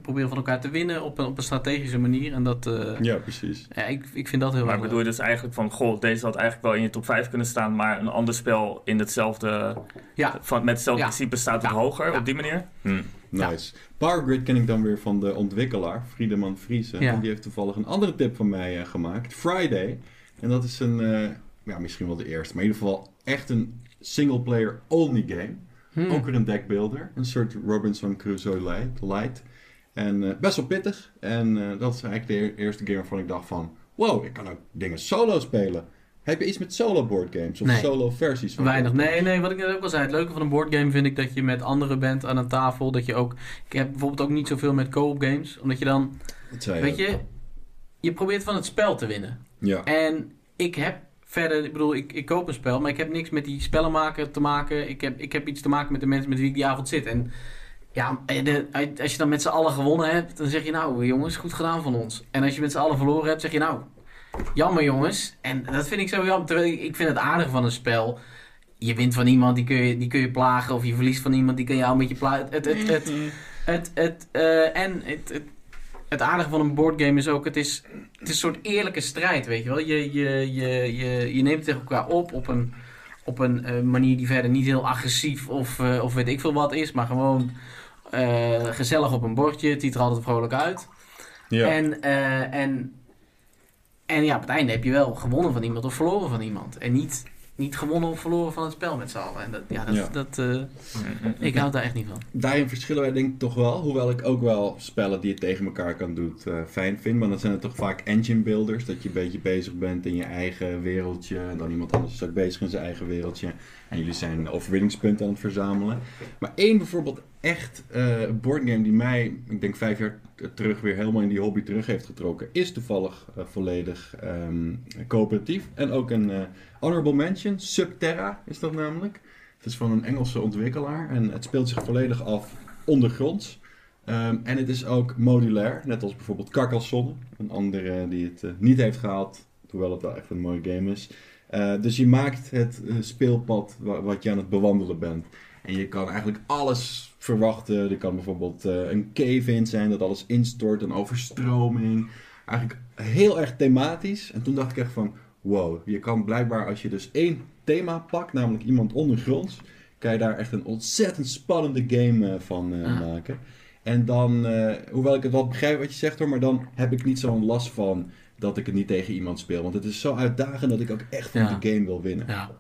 proberen van elkaar te winnen op een, op een strategische manier. En dat, eh, ja, precies. ja, ik, ik vind dat heel Maar bedoel je dus eigenlijk van, goh, deze had eigenlijk wel in je top 5 kunnen staan, maar een ander spel in hetzelfde, Ja, van, met hetzelfde Ja. principe staat Ja. er hoger Ja. op die manier? Hm. Nice. Power Grid ken ik dan weer van de ontwikkelaar, Friedeman Friese. Ja. En die heeft toevallig een andere tip van mij eh, gemaakt. Friday. En dat is een, eh, ja, misschien wel de eerste, maar in ieder geval echt een single-player only game. Hm. Ook weer een deckbuilder. Een soort Robinson Crusoe light. En eh, best wel pittig. En dat is eigenlijk de eer- eerste game waarvan ik dacht van... Wow, ik kan ook dingen solo spelen. Heb je iets met solo board games? Of Nee. solo versies van Weinig. Nee, nee, wat ik net ook al zei. Het leuke van een boardgame vind ik dat je met anderen bent aan een tafel. Dat je ook. Ik heb bijvoorbeeld ook niet zoveel met co-op games. Omdat je dan. zei Weet ook. je, je probeert van het spel te winnen. Ja. En ik heb verder. Ik bedoel, ik, ik koop een spel. Maar ik heb niks met die spellenmaker te maken. Ik heb, ik heb iets te maken met de mensen met wie ik die avond zit. En. Ja, de- als je dan met z'n allen gewonnen hebt, dan zeg je nou jongens, goed gedaan van ons. En als je met z'n allen verloren hebt, zeg je nou, jammer jongens. En dat vind ik zo jammer. Terwijl ik, vind het aardig van een spel. Je wint van iemand, die kun je, die kun je plagen. Of je verliest van iemand, die kan jou een beetje plagen. Het, het, het, het, het, eh, en het, het, het aardige van een boardgame is ook, het is, het is een soort eerlijke strijd, weet je wel. Je, je, je, je, je neemt het tegen elkaar op op een, op een eh, manier die verder niet heel agressief of, eh, of weet ik veel wat is. Maar gewoon eh, gezellig op een bordje. Het ziet er altijd vrolijk uit. Ja. En, eh, en, en ja, op het einde heb je wel gewonnen van iemand of verloren van iemand. En niet, niet gewonnen of verloren van het spel met z'n allen. En dat, ja, dat, Ja. dat, eh, ik hou daar echt niet van. Daarin verschillen wij denk ik toch wel. Hoewel ik ook wel spellen die je tegen elkaar kan doen eh, fijn vind. Maar dan zijn het toch vaak engine builders. Dat je een beetje bezig bent in je eigen wereldje. En dan iemand anders is ook bezig in zijn eigen wereldje. En jullie zijn overwinningspunten aan het verzamelen. Maar één bijvoorbeeld echt eh boardgame die mij, ik denk vijf jaar terug weer helemaal in die hobby terug heeft getrokken. Is toevallig eh, volledig ehm, coöperatief. En ook een eh, honorable mention. Subterra is dat namelijk. Het is van een Engelse ontwikkelaar en het speelt zich volledig af ondergronds. Ehm, en het is ook modulair, net als bijvoorbeeld Carcassonne, een andere die het niet heeft gehaald, hoewel het wel echt een mooie game is. Dus je maakt het speelpad wa- wat je aan het bewandelen bent. En je kan eigenlijk alles verwachten. Er kan bijvoorbeeld eh, een cave in zijn dat alles instort, een overstroming. Eigenlijk heel erg thematisch. En toen dacht ik echt van, wow, je kan blijkbaar als je dus één thema pakt, namelijk iemand ondergronds, kan je daar echt een ontzettend spannende game eh, van eh, Ah. maken. En dan, hoewel ik het wel begrijp wat je zegt hoor, maar dan heb ik niet zo'n last van dat ik het niet tegen iemand speel. Want het is zo uitdagend dat ik ook echt van Ja. de game wil winnen. Ja.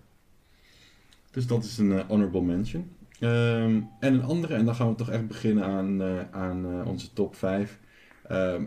Dus dat is een honorable mention. Ehm, en een andere, en dan gaan we toch echt beginnen aan, eh, aan eh, onze top 5.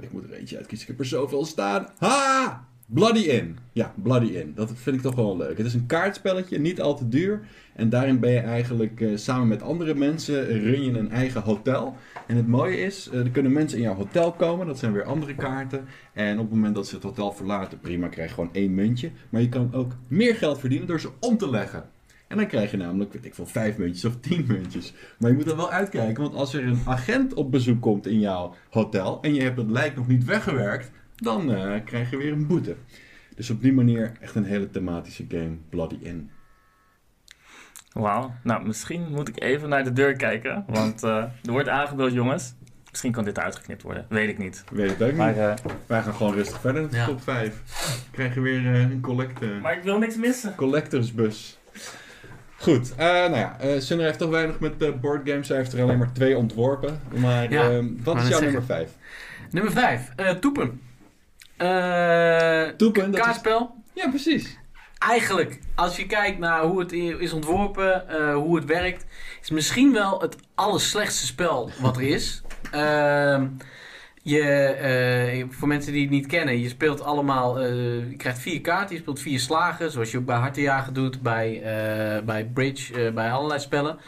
ik moet er eentje uitkiezen, ik heb er zoveel staan. Ha! Bloody In. Ja, Bloody In. Dat vind ik toch wel leuk. Het is een kaartspelletje, niet al te duur. En daarin ben je eigenlijk eh, samen met andere mensen, run je een eigen hotel. En het mooie is, er kunnen mensen in jouw hotel komen. Dat zijn weer andere kaarten. En op het moment dat ze het hotel verlaten, prima, krijg je gewoon één muntje. Maar je kan ook meer geld verdienen door ze om te leggen. En dan krijg je namelijk, weet ik veel, vijf muntjes of tien muntjes. Maar je moet er wel uitkijken, want als er een agent op bezoek komt in jouw hotel en je hebt het lijk nog niet weggewerkt, dan eh, krijg je weer een boete. Dus op die manier echt een hele thematische game, Bloody In. Wauw. Nou, misschien moet ik even naar de deur kijken. Want eh, er wordt aangebeld, jongens. Misschien kan dit uitgeknipt worden. Weet ik niet. Weet het ook Maar, niet. eh, Wij gaan gewoon rustig verder naar de Ja. top 5. Krijg je weer een collect, maar ik wil niks missen. collectorsbus. Goed, eh, nou ja, eh Sunner heeft toch weinig met eh, boardgames. Hij heeft er alleen maar twee ontworpen. Maar Ja, ehm, wat is jouw zeggen. nummer vijf? Nummer 5, Toepen. Toepen, is... kaartspel. Ja, precies. Eigenlijk, als je kijkt naar hoe het is ontworpen, hoe het werkt, is misschien wel het allerslechtste spel wat er is. Ehm, je, eh, voor mensen die het niet kennen, je speelt allemaal, eh, je krijgt vier kaarten, je speelt vier slagen, zoals je ook bij Hartenjagen doet, bij, eh, bij Bridge, bij allerlei spellen.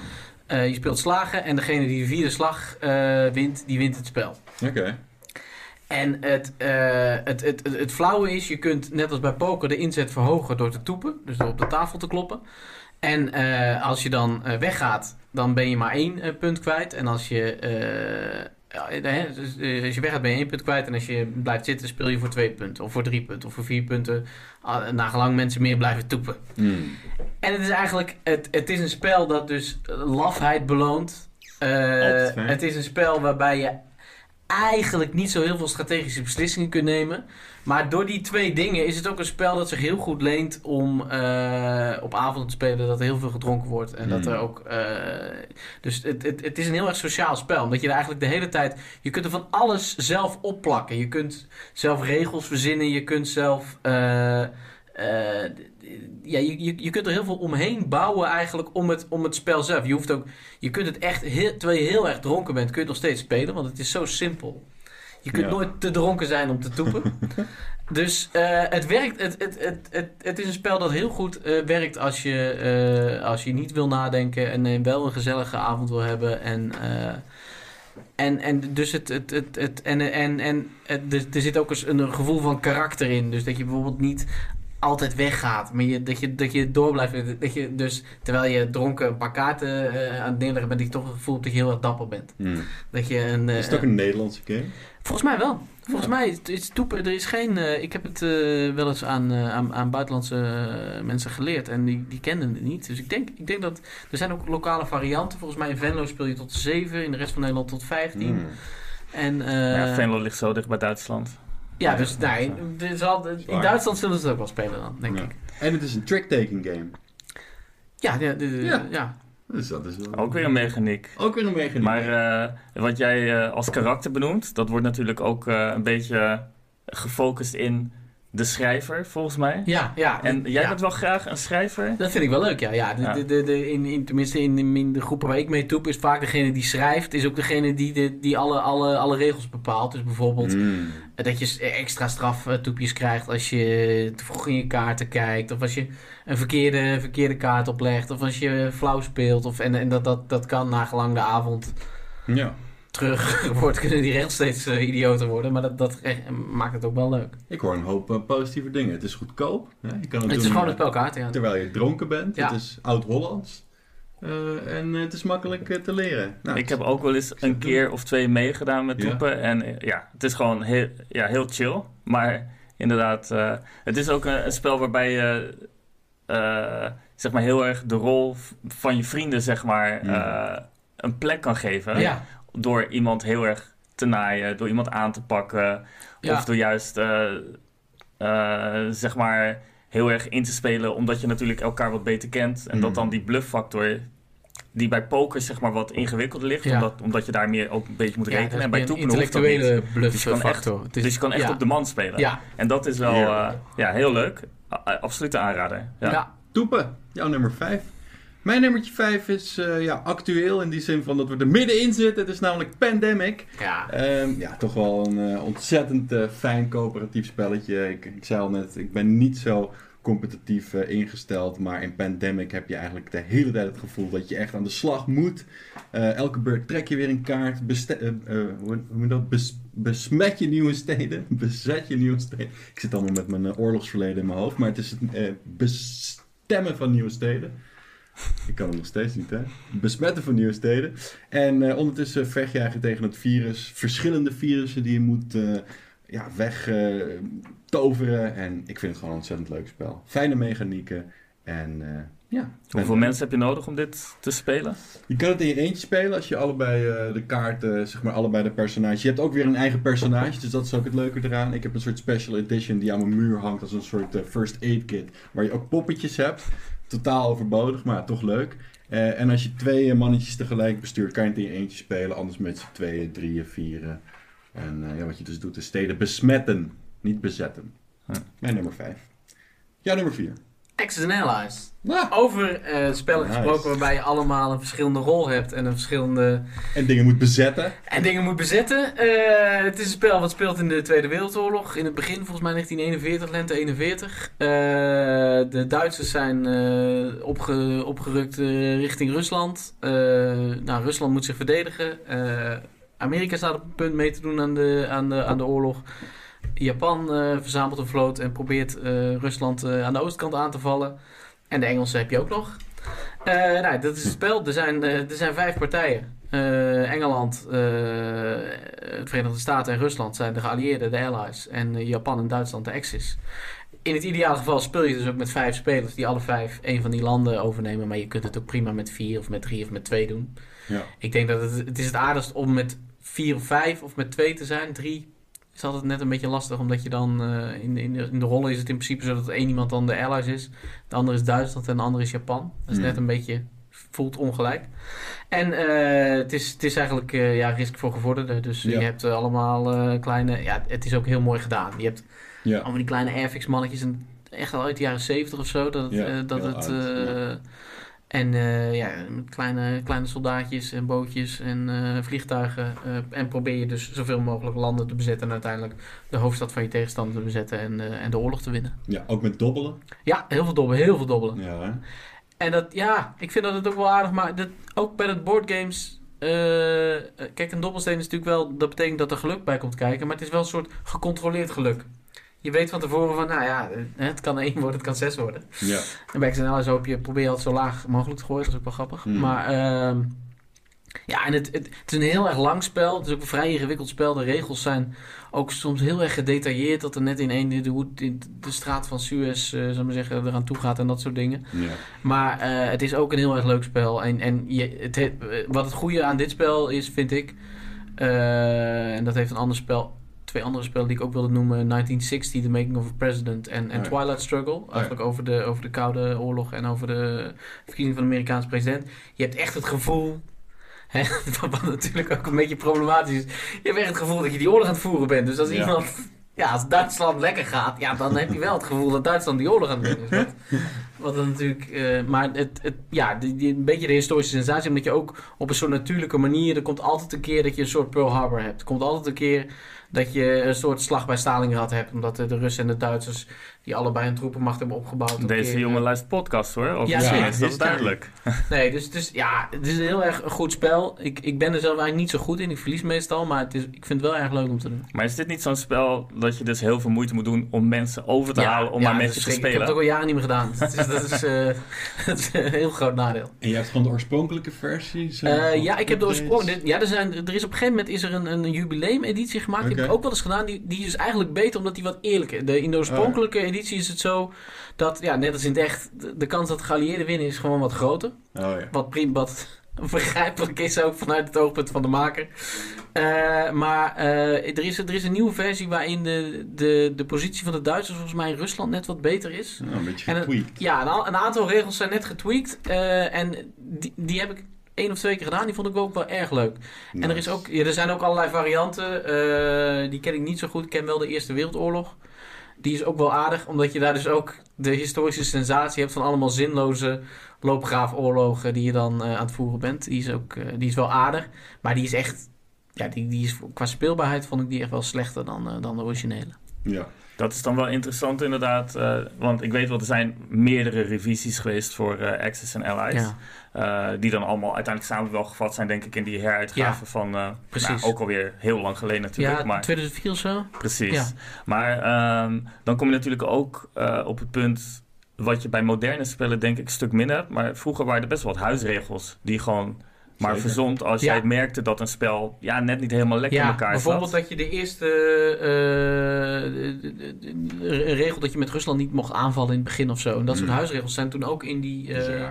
Je speelt slagen en degene die de vierde slag wint, die wint het spel. Oké. En het, het, het, het, het flauwe is, je kunt net als bij poker de inzet verhogen door te toepen. Dus door op de tafel te kloppen. En als je dan weggaat, dan ben je maar één punt kwijt. En als je, ja, eh, dus, eh, als je weggaat ben je één punt kwijt. En als je blijft zitten speel je voor twee punten. Of voor drie punten. Of voor vier punten. Ah, Nagelang mensen meer blijven toepen. Hmm. En het is eigenlijk, het, het is een spel dat dus lafheid beloont. Eh, Altijd fijn. het is een spel waarbij je eigenlijk niet zo heel veel strategische beslissingen kunt nemen. Maar door die twee dingen is het ook een spel dat zich heel goed leent om eh, op avond te spelen. Dat er heel veel gedronken wordt. En dat Hmm. er ook. eh, dus het, het, het is een heel erg sociaal spel. Omdat je er eigenlijk de hele tijd. Je kunt er van alles zelf opplakken. Je kunt zelf regels verzinnen. Je kunt zelf. eh, ja, je, je, je kunt er heel veel omheen bouwen eigenlijk om het, om het spel zelf. Je hoeft ook, je kunt het echt, heel, terwijl je heel erg dronken bent, kun je het nog steeds spelen, want het is zo simpel. Je kunt Ja. nooit te dronken zijn om te toepen. dus eh, het werkt, het, het, het, het, het is een spel dat heel goed eh, werkt als je, eh, als je niet wil nadenken en wel een gezellige avond wil hebben. En, en, en dus het, het, het, het en, en, en het, er- zit ook eens een gevoel van karakter in. Dus dat je bijvoorbeeld niet altijd weggaat. Maar je, dat, je, dat je door blijft. Dat je dus, terwijl je dronken een paar kaarten aan het neerleggen bent, dat je toch het gevoel hebt dat je heel erg dapper bent. Hmm. Dat je een, Is het ook een Nederlandse game? Volgens mij wel. Volgens Ja. mij is, toepen, er is geen... eh, ik heb het eh, wel eens aan, eh, aan, aan buitenlandse mensen geleerd en die, die kenden het niet. Dus ik denk, ik denk dat... Er zijn ook lokale varianten. Volgens mij in Venlo speel je tot 7, in de rest van Nederland tot 15. Hmm. En, eh, ja, Venlo ligt zo dicht bij Duitsland. ja, dus nee, er zal, in. Duitsland zullen ze het ook wel spelen dan, denk Ja. ik. En het is een trick-taking game. Ja, de- Ja. ja. Dus dat is wel... Ook weer een mechaniek. Ook weer een mechaniek. Maar eh, wat jij eh, als karakter benoemt, dat wordt natuurlijk ook eh, een beetje gefocust in de schrijver, volgens mij. Ja, ja. En jij ja. bent wel graag een schrijver? Dat vind ik wel leuk, ja. ja, de, Ja. De, de, de, in, in, tenminste, in, in de groepen waar ik mee toep, is vaak degene die schrijft, is ook degene die, de, die alle, alle, alle regels bepaalt. Dus bijvoorbeeld Hmm. dat je s- extra straftoepjes krijgt als je te vroeg in je kaarten kijkt, of als je een verkeerde, verkeerde kaart oplegt, of als je flauw speelt. Of, en en dat, dat, dat kan nagelang de avond Ja. Terug wordt, kunnen die regels steeds eh, idioter worden. Maar dat, dat eh, maakt het ook wel leuk. Ik hoor een hoop eh, positieve dingen. Het is goedkoop. Hè? Je kan het, Het is gewoon een eh, spelkaart, ja. Terwijl je dronken bent. Ja. Het is oud-Hollands. Eh, en het is makkelijk te leren. Nou, ik heb ook wel eens een keer of twee meegedaan met Ja. toepen. En ja, het is gewoon heel, ja, heel chill. Maar inderdaad, eh, het is ook een, een spel waarbij je eh, zeg maar heel erg de rol van je vrienden zeg maar, Ja. eh, een plek kan geven. Ja, Door iemand heel erg te naaien, door iemand aan te pakken. Ja. Of door juist eh, eh, zeg maar heel erg in te spelen, omdat je natuurlijk elkaar wat beter kent. En Mm. dat dan die bluffactor, die bij poker zeg maar wat ingewikkelder ligt, Ja. omdat, omdat je daar meer ook een beetje moet rekenen. is en bij toepen intellectuele niet. bluff Dus je kan echt- Dus je kan echt ja. op de man spelen. Ja, En dat is wel eh, ja, heel leuk. Absoluut een aanrader. Ja. ja. Toepen, jouw nummer 5. Mijn nummertje 5 is eh, ja, actueel in die zin van dat we er middenin zitten. Het is namelijk Pandemic. ja. Ehm, ja, toch wel een eh, ontzettend eh, fijn coöperatief spelletje. Ik, ik zei al net, ik ben niet zo competitief ingesteld. Maar in Pandemic heb je eigenlijk de hele tijd het gevoel dat je echt aan de slag moet. Elke beurt trek je weer een kaart. Hoe noem je dat? Bes- besmet je nieuwe steden. Bezet je nieuwe steden. Ik zit allemaal met mijn oorlogsverleden in mijn hoofd. Maar het is het bestemmen van nieuwe steden. Ik kan het nog steeds niet, hè? Besmetten van nieuwe steden. En eh, ondertussen vecht je eigenlijk tegen het virus. Verschillende virussen die je moet eh, ja, weg eh, toveren. En ik vind het gewoon een ontzettend leuk spel. Fijne mechanieken. En ja. Hoeveel En, mensen heb je nodig om dit te spelen? Je kan het in je eentje spelen als je allebei de kaarten, zeg maar allebei de personages. Je hebt ook weer een eigen personage, dus dat is ook het leuke eraan. Ik heb een soort special edition die aan mijn muur hangt als een soort first aid kit. Waar je ook poppetjes hebt. Totaal overbodig, maar toch leuk. Eh, en als je twee eh, mannetjes tegelijk bestuurt, kan je het in je eentje spelen. Anders met z'n tweeën, drieën, vieren. En eh, ja, wat je dus doet, is steden besmetten, niet bezetten. Mijn nummer vijf. Ja, nummer vier. Axis and Allies. Over eh spellen Nice. gesproken waarbij je allemaal een verschillende rol hebt en een verschillende... en dingen moet bezetten. En dingen moet bezetten. Eh, het is een spel wat speelt in de Tweede Wereldoorlog. In het begin, volgens mij 1941, lente 41. Eh, de Duitsers zijn eh, opge- opgerukt richting Rusland. Eh, nou, Rusland moet zich verdedigen. Eh, Amerika staat op het punt mee te doen aan de, aan de, aan de oorlog. Japan eh, verzamelt een vloot en probeert eh, Rusland eh, aan de oostkant aan te vallen. En de Engelsen heb je ook nog. Nou, dat is het spel. Er zijn, er zijn vijf partijen. Engeland, de Verenigde Staten en Rusland zijn de geallieerden, de allies. En Japan en Duitsland de axis. In het ideale geval speel je dus ook met vijf spelers die alle vijf een van die landen overnemen. Maar je kunt het ook prima met vier of met drie of met twee doen. Ja. Ik denk dat het, het is het aardigst om met vier of vijf of met twee te zijn. Drie is altijd net een beetje lastig, omdat je dan eh, in, de, in, de, in de rollen is het in principe zo dat één iemand dan de allies is. De andere is Duitsland en de andere is Japan. Dat is Hmm. net een beetje, voelt ongelijk. En eh, het, is, het is eigenlijk eh, ja, risk voor gevorderden. Dus Ja. je hebt allemaal kleine, ja, het is ook heel mooi gedaan. Je hebt Ja. allemaal die kleine Airfix mannetjes en echt al uit de jaren zeventig of zo. Dat Ja, dat het. En eh, ja, met kleine, kleine soldaatjes en bootjes en eh, vliegtuigen. eh, en probeer je dus zoveel mogelijk landen te bezetten. En uiteindelijk de hoofdstad van je tegenstander te bezetten en, en de oorlog te winnen. ja, ook met dobbelen. Ja, heel veel dobbelen, heel veel dobbelen. Ja, hè? En dat, ja, ik vind dat het ook wel aardig. Maar dat, ook bij het boardgames... kijk, een dobbelsteen is natuurlijk wel... Dat betekent dat er geluk bij komt kijken. Maar het is wel een soort gecontroleerd geluk. Je weet van tevoren van, nou ja, eh, het kan één worden, het kan zes worden. Ja. En bij XNL is hoop je probeer altijd zo laag mogelijk te gooien. Dat is ook wel grappig. Hmm. Maar ehm, ja, en het, het, het is een heel erg lang spel. Het is ook een vrij ingewikkeld spel. De regels zijn ook soms heel erg gedetailleerd. Dat er net in één de, de, de, de straat van Suez, eh zal maar zeggen, eraan toe gaat en dat soort dingen. Ja. Maar eh, het is ook een heel erg leuk spel. En, en je, het, he- wat het goede aan dit spel is, vind ik. en dat heeft een ander spel. Twee andere spellen die ik ook wilde noemen: 1960, The Making of a President. En, en Oh ja. Twilight Struggle. Eigenlijk over, de, over de Koude Oorlog en over de verkiezing van de Amerikaanse president. Je hebt echt het gevoel. Hè, wat natuurlijk ook een beetje problematisch is. Je hebt echt het gevoel dat je die oorlog aan het voeren bent. Dus als Ja. iemand. Ja, als Duitsland lekker gaat, ja, dan heb je wel het gevoel dat Duitsland die oorlog aan het winnen is. Wat, dan natuurlijk, eh, maar het, het, ja, die, die- een beetje de historische sensatie, omdat je ook op een soort natuurlijke manier, er komt altijd een keer dat je een soort Pearl Harbor hebt. Er komt altijd een keer dat je een soort slag bij Stalingrad hebt, omdat de, Russen en de Duitsers, die allebei een troepenmacht hebben opgebouwd. Deze keer, jongen eh, luistert podcast hoor. Of Ja, is dat history. duidelijk. Nee, dus, dus ja, het is een heel erg een goed spel. Ik, ik ben er zelf eigenlijk niet zo goed in, ik verlies meestal, maar het is, ik vind het wel erg leuk om te doen. Maar is dit niet zo'n spel dat je dus heel veel moeite moet doen om mensen over te halen om ja, maar met je is te schrik- Ik heb het spelen? ook al jaren niet meer gedaan. dat, is, dat, is, eh, dat is een heel groot nadeel. En je hebt gewoon de oorspronkelijke versie? zo? Eh, ja, ik heb de dit- Ja, er, zijn, er is op een gegeven moment is er een, een jubileumeditie gemaakt. Die heb ik ook wel eens gedaan. Die, die is eigenlijk beter omdat die wat eerlijker. De, in de oorspronkelijke editie is het zo dat, ja, net als in het echt, de, kans dat de geallieerden winnen is gewoon wat groter. Oh ja. Wat, prim, wat begrijpelijk is ook vanuit het oogpunt van de maker. Eh, maar eh, er, is, er is een nieuwe versie waarin de, de, de positie van de Duitsers volgens mij in Rusland net wat beter is. Oh, een beetje En. Ja, een, aantal regels zijn net getweakt. eh, en die, die heb ik één of twee keer gedaan. Die vond ik ook wel erg leuk. En er, is ook, ja, er zijn ook allerlei varianten. die ken ik niet zo goed. Ik ken wel de Eerste Wereldoorlog. Die is ook wel aardig, omdat je daar dus ook de historische sensatie hebt van allemaal zinloze loopgraafoorlogen die je dan eh, aan het voeren bent. Die is ook eh, die is wel aardig, maar die is echt, ja, die, die is qua speelbaarheid vond ik die echt wel slechter dan, eh, dan de originele. Ja. Dat is dan wel interessant inderdaad. eh, want ik weet wel, er zijn meerdere revisies geweest voor eh Access en Allies. Ja, eh, die dan allemaal uiteindelijk samen wel gevat zijn, denk ik, in die heruitgave Ja, van... eh, precies. nou, ook alweer heel lang geleden natuurlijk. ja maar 2004 of zo. Precies. Ja. Maar ehm, dan kom je natuurlijk ook eh, op het punt wat je bij moderne spellen denk ik een stuk minder hebt. Maar vroeger waren er best wel wat huisregels die gewoon maar verzond als Ja. jij merkte dat een spel ja, net niet helemaal lekker in Ja, elkaar bijvoorbeeld zat. dat je de eerste eh, de- de- de- de- een regel dat je met Rusland niet mocht aanvallen in het begin of zo. En dat soort Mm. huisregels zijn toen ook in die, eh.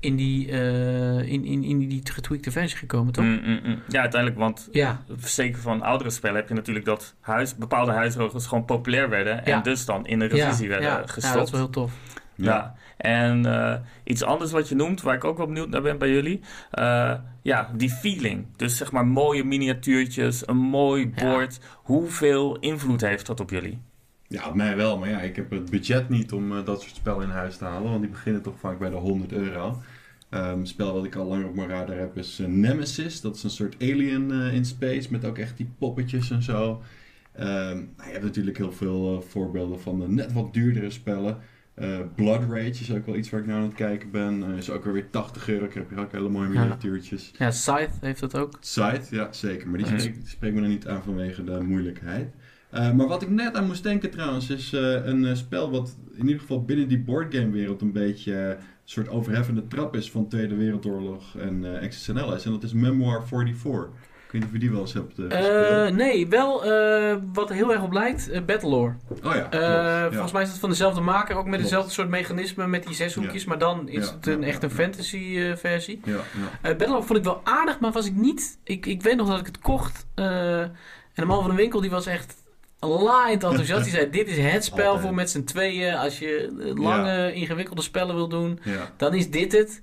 In die, eh, in, in, in die getweakte versie gekomen, toch? Mm, mm, mm. Ja, uiteindelijk, want Ja, zeker van oudere spellen heb je natuurlijk dat huis, bepaalde huisregels gewoon populair werden. Ja. En dus dan in de revisie ja, werden ja, ja, gestopt. dat is wel heel tof. Ja. En uh, iets anders wat je noemt, waar ik ook wel benieuwd naar ben bij jullie. Uh, ja, die feeling. Dus zeg maar mooie miniatuurtjes, een mooi bord. Ja. Hoeveel invloed heeft dat op jullie? Ja, op mij wel. Maar ja, ik heb het budget niet om uh, dat soort spellen in huis te halen. Want die beginnen toch vaak bij de 100 euro. Um, spel wat ik al langer op mijn radar heb is Nemesis. Dat is een soort alien in space met ook echt die poppetjes en zo. Um, nou, je hebt natuurlijk heel veel voorbeelden van net wat duurdere spellen. Uh, Blood Rage is ook wel iets waar ik naar aan het kijken ben. Uh, is ook weer 80 euro. Ik heb hier ook hele mooie miniatuurtjes. Ja, Scythe heeft dat ook. Scythe, ja zeker. Maar die spreekt, spreekt me er niet aan vanwege de moeilijkheid. Uh, maar wat ik net aan moest denken trouwens, is een spel wat in ieder geval binnen die boardgame wereld een beetje soort overheffende trap is van Tweede Wereldoorlog en uh, XSNL is. En dat is Memoir 44. Ik weet niet of je die wel eens hebt uh, nee, wel uh, wat er heel erg op lijkt, Battlelore. Oh ja, ja, Volgens mij is het van dezelfde maker, ook met klopt. dezelfde soort mechanisme met die zeshoekjes. Ja. Maar dan is ja, het een, echt een fantasy versie. Battlelore vond ik wel aardig, maar was ik niet... Ik, ik weet nog dat ik het kocht. en de man van de winkel die was echt laaiend enthousiast. Die zei, dit is het spel Altijd. voor met z'n tweeën. Als je lange, ingewikkelde spellen wil doen, dan is dit het.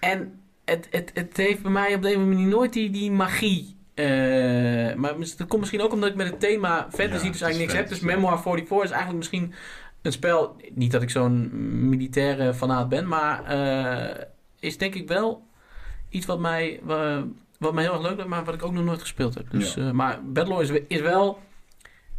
En het, het, het heeft bij mij op de een manier nooit die, die magie. Uh, maar dat komt misschien ook omdat ik met het thema fantasy ja, dus eigenlijk niks heb. Dus Memoir 44 is eigenlijk misschien een spel... Niet dat ik zo'n militaire fanaat ben, maar uh, is denk ik wel iets wat mij, uh, wat mij heel erg leuk lijkt, maar wat ik ook nog nooit gespeeld heb. Dus, ja. maar Battle is, is wel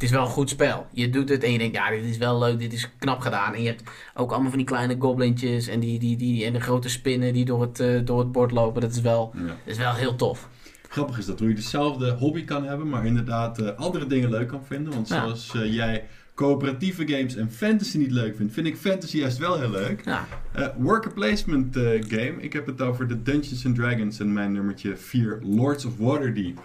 het is wel een goed spel. Je doet het en je denkt, ja, dit is wel leuk, dit is knap gedaan. En je hebt ook allemaal van die kleine goblintjes en, die, die, die, en de grote spinnen die door het, uh, door het bord lopen. Dat is, wel, ja. dat is wel heel tof. Grappig is dat hoe je dezelfde hobby kan hebben, maar inderdaad uh, andere dingen leuk kan vinden. Want ja. zoals uh, jij coöperatieve games en fantasy niet leuk vindt, vind ik fantasy juist wel heel leuk. Ja. worker placement game. Ik heb het over de Dungeons and Dragons en mijn nummertje 4, Lords of Waterdeep.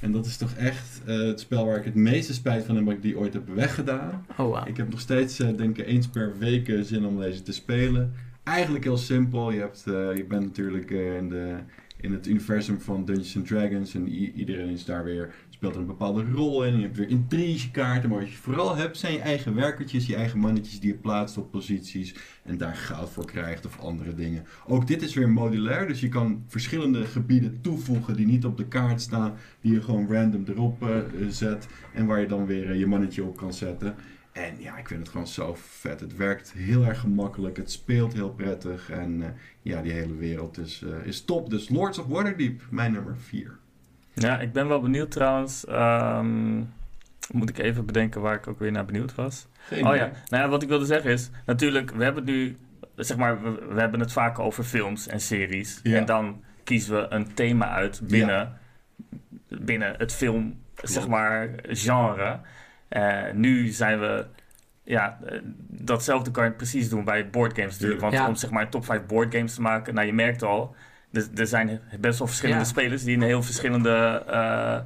En dat is toch echt uh, het spel waar ik het meeste spijt van heb dat ik die ooit heb weggedaan. Oh, wow. Ik heb nog steeds, uh, denk ik, eens per week uh, zin om deze te spelen. Eigenlijk heel simpel. Je, hebt, je bent natuurlijk in, de, in het universum van Dungeons and Dragons. En iedereen is daar weer speelt een bepaalde rol in. Je hebt weer intrigekaarten. Maar wat je vooral hebt zijn je eigen werkertjes, je eigen mannetjes die je plaatst op posities. En daar goud voor krijgt of andere dingen. Ook dit is weer modulair. Dus je kan verschillende gebieden toevoegen die niet op de kaart staan. Die je gewoon random erop uh, zet. En waar je dan weer uh, je mannetje op kan zetten. En ja, ik vind het gewoon zo vet. Het werkt heel erg gemakkelijk. Het speelt heel prettig. En uh, ja, die hele wereld is, is top. Dus Lords of Waterdeep, mijn nummer 4. Ja, ik ben wel benieuwd trouwens. Um, moet ik even bedenken waar ik ook weer naar benieuwd was. Geen oh ja, nou ja, wat ik wilde zeggen is... Natuurlijk, we hebben nu... Zeg maar, we, we hebben het vaak over films en series. Ja. En dan kiezen we een thema uit binnen, ja. binnen het film, Klopt. zeg maar, genre. Uh, nu zijn we... Ja, datzelfde kan je precies doen bij boardgames natuurlijk. Want ja. om zeg maar een top 5 boardgames te maken... Nou, je merkt al er, er zijn best wel verschillende ja. spelers die een heel verschillende uh,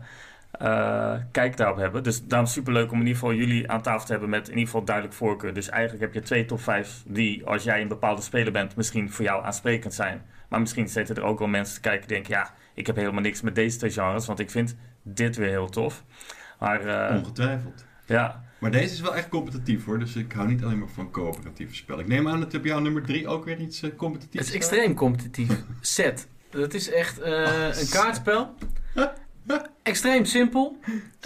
uh, kijk daarop hebben. Dus daarom superleuk om in ieder geval jullie aan tafel te hebben met in ieder geval duidelijk voorkeur. Dus eigenlijk heb je twee top 5 die, als jij een bepaalde speler bent, misschien voor jou aansprekend zijn. Maar misschien zitten er ook wel mensen te kijken die denken, ja, ik heb helemaal niks met deze twee genres, want ik vind dit weer heel tof. Maar, uh, Ongetwijfeld. Ja. Maar deze is wel echt competitief hoor, dus ik hou niet alleen maar van coöperatieve spellen. Ik neem aan dat op jouw nummer 3 ook weer iets uh, competitiefs Het is extreem competitief. Set. Dat is echt uh, oh, een kaartspel. Extreem simpel.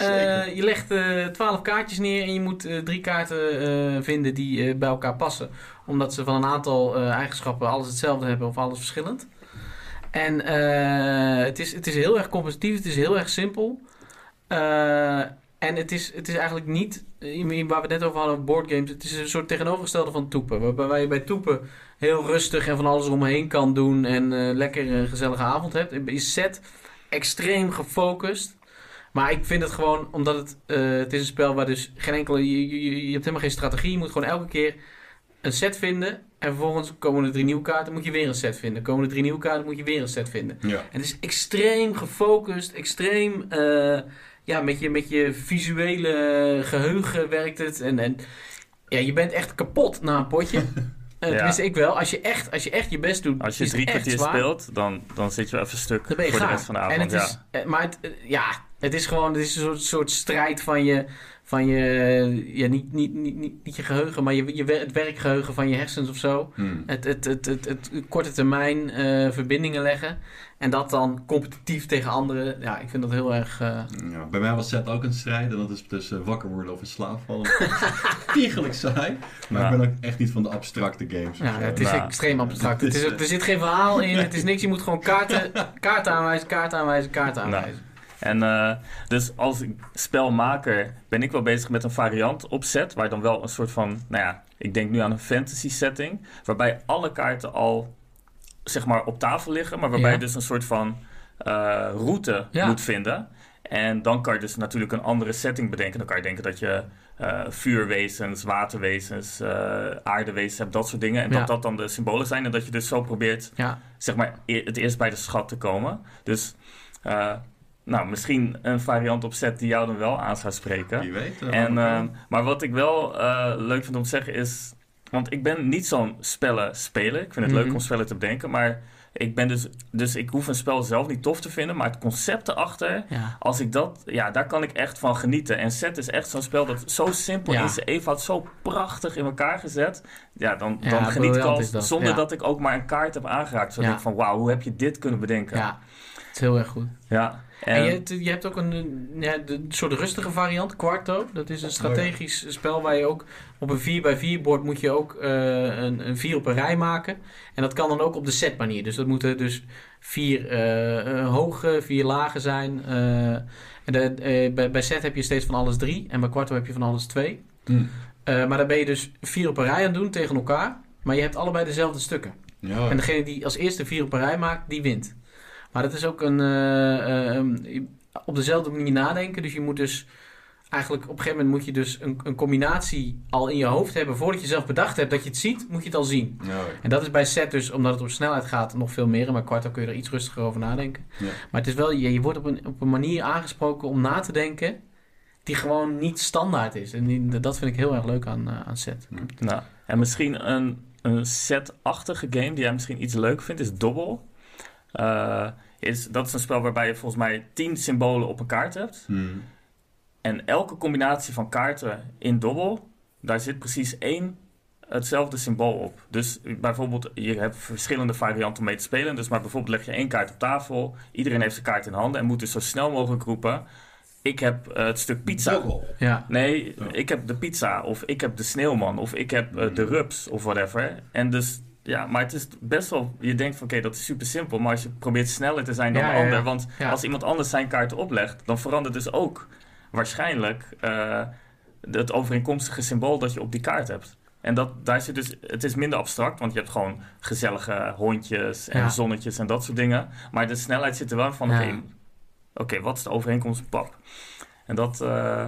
Uh, je legt twaalf kaartjes neer en je moet drie kaarten vinden die bij elkaar passen. Omdat ze van een aantal eigenschappen alles hetzelfde hebben of alles verschillend. En het, is, het is heel erg competitief, het is heel erg simpel. En het is, het is eigenlijk niet, waar we het net over hadden, boardgames. Het is een soort tegenovergestelde van toepen. Waarbij je bij toepen heel rustig en van alles omheen kan doen en uh, lekker een gezellige avond hebt. Is set extreem gefocust. Maar ik vind het gewoon, omdat het, uh, het is een spel waar dus geen enkele, je, je, je hebt helemaal geen strategie. Je moet gewoon elke keer een set vinden. En vervolgens komen er drie nieuwe kaarten, moet je weer een set vinden. Komen er drie nieuwe kaarten, moet je weer een set vinden. Ja. En het is extreem gefocust, extreem... Uh, ja, met je, met je visuele geheugen werkt het. En, en ja, je bent echt kapot na een potje. Uh, ja. Tenminste, ik wel. Als je echt, als je, echt je best doet. Als je drie kwartier speelt, dan, dan zit je even stuk voor gaar. de rest van de avond. En het ja. is, maar het, ja, het is gewoon het is een soort, soort strijd van je, van je, ja, niet, niet, niet, niet, niet je geheugen, maar je, je, het werkgeheugen van je hersens of zo. Hmm. Het, het, het, het, het korte termijn eh, verbindingen leggen. En dat dan competitief tegen anderen. Ja, ik vind dat heel erg... eh, Ja, bij mij was Zet ook een strijd en dat is tussen wakker worden of in slaap vallen. Tiegelijk saai, maar Ja. ik ben ook echt niet van de abstracte games. ja, het is extreem abstract. het Het is, er zit geen verhaal in. Het is niks. Je moet gewoon kaarten, kaarten aanwijzen, kaarten aanwijzen, kaarten Nou, aanwijzen. En eh, dus als spelmaker ben ik wel bezig met een variant opzet, waar dan wel een soort van, nou ja, ik denk nu aan een fantasy setting, waarbij alle kaarten al zeg maar op tafel liggen, maar waarbij Ja. je dus een soort van eh, route Ja. moet vinden. En dan kan je dus natuurlijk een andere setting bedenken. Dan kan je denken dat je eh, vuurwezens, waterwezens, eh, aardewezens hebt, dat soort dingen. En Ja. dat dat dan de symbolen zijn. En dat je dus zo probeert Ja, zeg maar, e- het eerst bij de schat te komen. Dus, nou, misschien een variant opzet die jou dan wel aan zou spreken. Wie weet. eh, En, maar- ehm, maar wat ik wel eh, leuk vind om te zeggen is... Want ik ben niet zo'n spellen speler. Ik vind het leuk Mhm. om spellen te bedenken. Maar ik ben dus... Dus ik hoef een spel zelf niet tof te vinden. Maar het concept erachter... ja. Als ik dat... Ja, daar kan ik echt van genieten. En Set is echt zo'n spel dat zo simpel Ja. is. Eenvoud zo prachtig in elkaar gezet. Ja, dan, Ja, dan geniet ik al dat, zonder ja. dat ik ook maar een kaart heb aangeraakt. Zo Ja. denk ik van, wauw, hoe heb je dit kunnen bedenken? Is heel erg goed. Ja. En, En, je, hebt, je hebt ook een, ja, de- een soort rustige variant, Quarto. Dat is een strategisch spel waar je ook op een 4x4 bord moet je ook eh, een, een 4 op een rij maken. En dat kan dan ook op de set manier. Dus dat moeten dus vier eh, eh, hoge, vier lage zijn. en de, bij, bij set heb je steeds van alles drie. En bij Quarto heb je van alles twee. Eh, maar dan ben je dus vier op een rij aan het doen tegen elkaar. Maar je hebt allebei dezelfde stukken. Ja, En degene die als eerste vier op een rij maakt, die wint. Maar dat is ook een, eh, eh, um, op dezelfde manier nadenken. Dus je moet dus eigenlijk op een gegeven moment moet je dus een, een combinatie al in je hoofd hebben. Voordat je zelf bedacht hebt dat je het ziet, moet je het al zien. Ja, En dat is bij set dus, omdat het op snelheid gaat, nog veel meer. En bij kwarto kun je er iets rustiger over nadenken. Ja. Maar het is wel, je, je wordt op een, op een manier aangesproken om na te denken die gewoon niet standaard is. En die- dat vind ik heel erg leuk aan, eh, aan set. nou, en misschien een, een set-achtige game die jij misschien iets leuk vindt, is Dobble. Eh, is, dat is een spel waarbij je volgens mij tien symbolen op een kaart hebt. Hmm. En elke combinatie van kaarten in dobbel, daar zit precies één hetzelfde symbool op. Dus bijvoorbeeld, je hebt verschillende varianten om mee te spelen. Dus maar bijvoorbeeld leg je één kaart op tafel. Iedereen heeft zijn kaart in handen en moet dus zo snel mogelijk roepen... Ik heb eh, het stuk pizza. Ja, Nee, Oh. ik heb de pizza. Of ik heb de sneeuwman. Of ik heb eh, de rups. Of whatever. En dus, ja, maar het is best wel... Je denkt van, oké, dat is super simpel. Maar als je probeert sneller te zijn dan Ja, de ander... ja. Want als iemand anders zijn kaarten oplegt... dan verandert dus ook waarschijnlijk... eh, het overeenkomstige symbool dat je op die kaart hebt. En dat, daar zit dus, het is minder abstract, want je hebt gewoon gezellige hondjes en Ja. zonnetjes en dat soort dingen. Maar de snelheid zit er wel van, Ja. oké, oké, wat is de overeenkomst? Pap. En dat eh,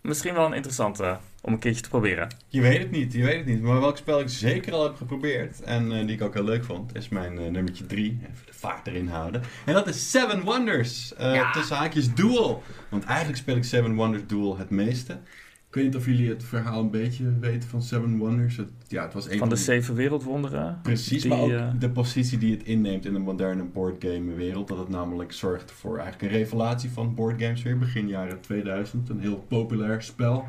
misschien wel een interessante om een keertje te proberen. Je weet het niet, je weet het niet. Maar welk spel ik zeker al heb geprobeerd en eh, die ik ook heel leuk vond, is mijn eh, nummertje 3. Even de vaart erin houden. En dat is Seven Wonders. eh, Ja. Tussen haakjes Duel. Want eigenlijk speel ik Seven Wonders Duel het meeste. Ik weet niet of jullie het verhaal een beetje weten van Seven Wonders. Het, ja, het was een Van de zeven wereldwonderen. Precies, die, maar ook eh, de positie die het inneemt in de moderne boardgame wereld. Dat het namelijk zorgt voor eigenlijk een revelatie van boardgames weer. Begin jaren 2000, een heel populair spel.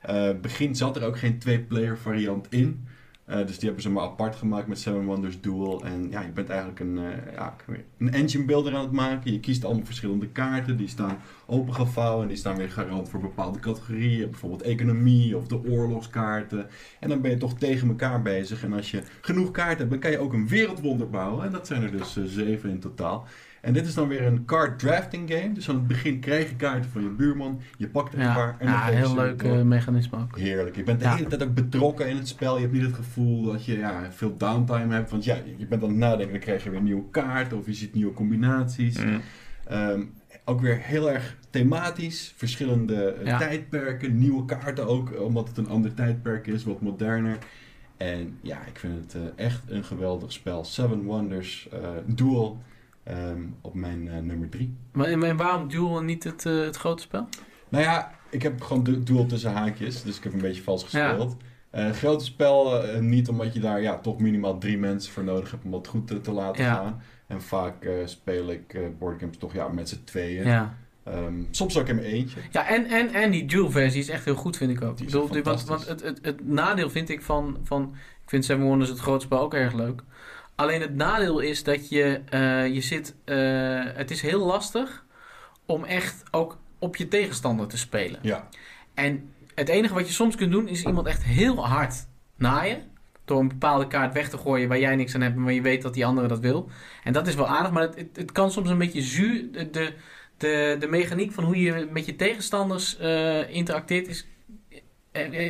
Eh, begin zat er ook geen twee-player variant in. Eh, dus die hebben ze maar apart gemaakt met Seven Wonders Duel. En ja, je bent eigenlijk een, eh, ja, een engine builder aan het maken. Je kiest allemaal verschillende kaarten. Die staan opengevouwen en die staan weer garant voor bepaalde categorieën. Bijvoorbeeld economie of de oorlogskaarten. En dan ben je toch tegen elkaar bezig. En als je genoeg kaarten hebt, dan kan je ook een wereldwonder bouwen. En dat zijn er dus eh, zeven in totaal. En dit is dan weer een card drafting game. Dus aan het begin krijg je kaarten van je buurman. Je pakt er een paar en dan ja heel leuk eh, mechanisme ook. Heerlijk. Je bent de hele tijd ook betrokken in het spel. Je hebt niet het gevoel dat je ja, veel downtime hebt. Want ja, je bent aan het nadenken. Dan krijg je weer nieuwe kaarten of je ziet nieuwe combinaties. Mm. Ehm, ook weer heel erg thematisch. Verschillende eh, Ja. tijdperken. Nieuwe kaarten ook. eh, Omdat het een ander tijdperk is. Wat moderner. En ja, ik vind het echt een geweldig spel. Seven Wonders eh, Duel. Ehm, op mijn eh, nummer drie. Maar, en waarom Duel en niet het, eh, het grote spel? Nou ja, ik heb gewoon du- duel tussen haakjes, dus ik heb een beetje vals Ja. gespeeld. Eh grote spel niet omdat je daar ja, toch minimaal drie mensen voor nodig hebt om dat goed te, te laten Ja. gaan. En vaak speel ik boardgames toch ja, met z'n tweeën. Ja, Ehm, soms ook in mijn eentje. Ja, en, en, en die dual-versie is echt heel goed, vind ik ook. Ik bedoel, want, want het, het nadeel vind ik van, van... Ik vind Seven Wonders het grote spel ook erg leuk. Alleen het nadeel is dat je, eh, je zit... eh, het is heel lastig om echt ook op je tegenstander te spelen. Ja, En het enige wat je soms kunt doen is iemand echt heel hard naaien. Door een bepaalde kaart weg te gooien waar jij niks aan hebt, maar je weet dat die andere dat wil. En dat is wel aardig, maar het, het, het kan soms een beetje zuur. De, de, de, de mechaniek van hoe je met je tegenstanders eh, interacteert is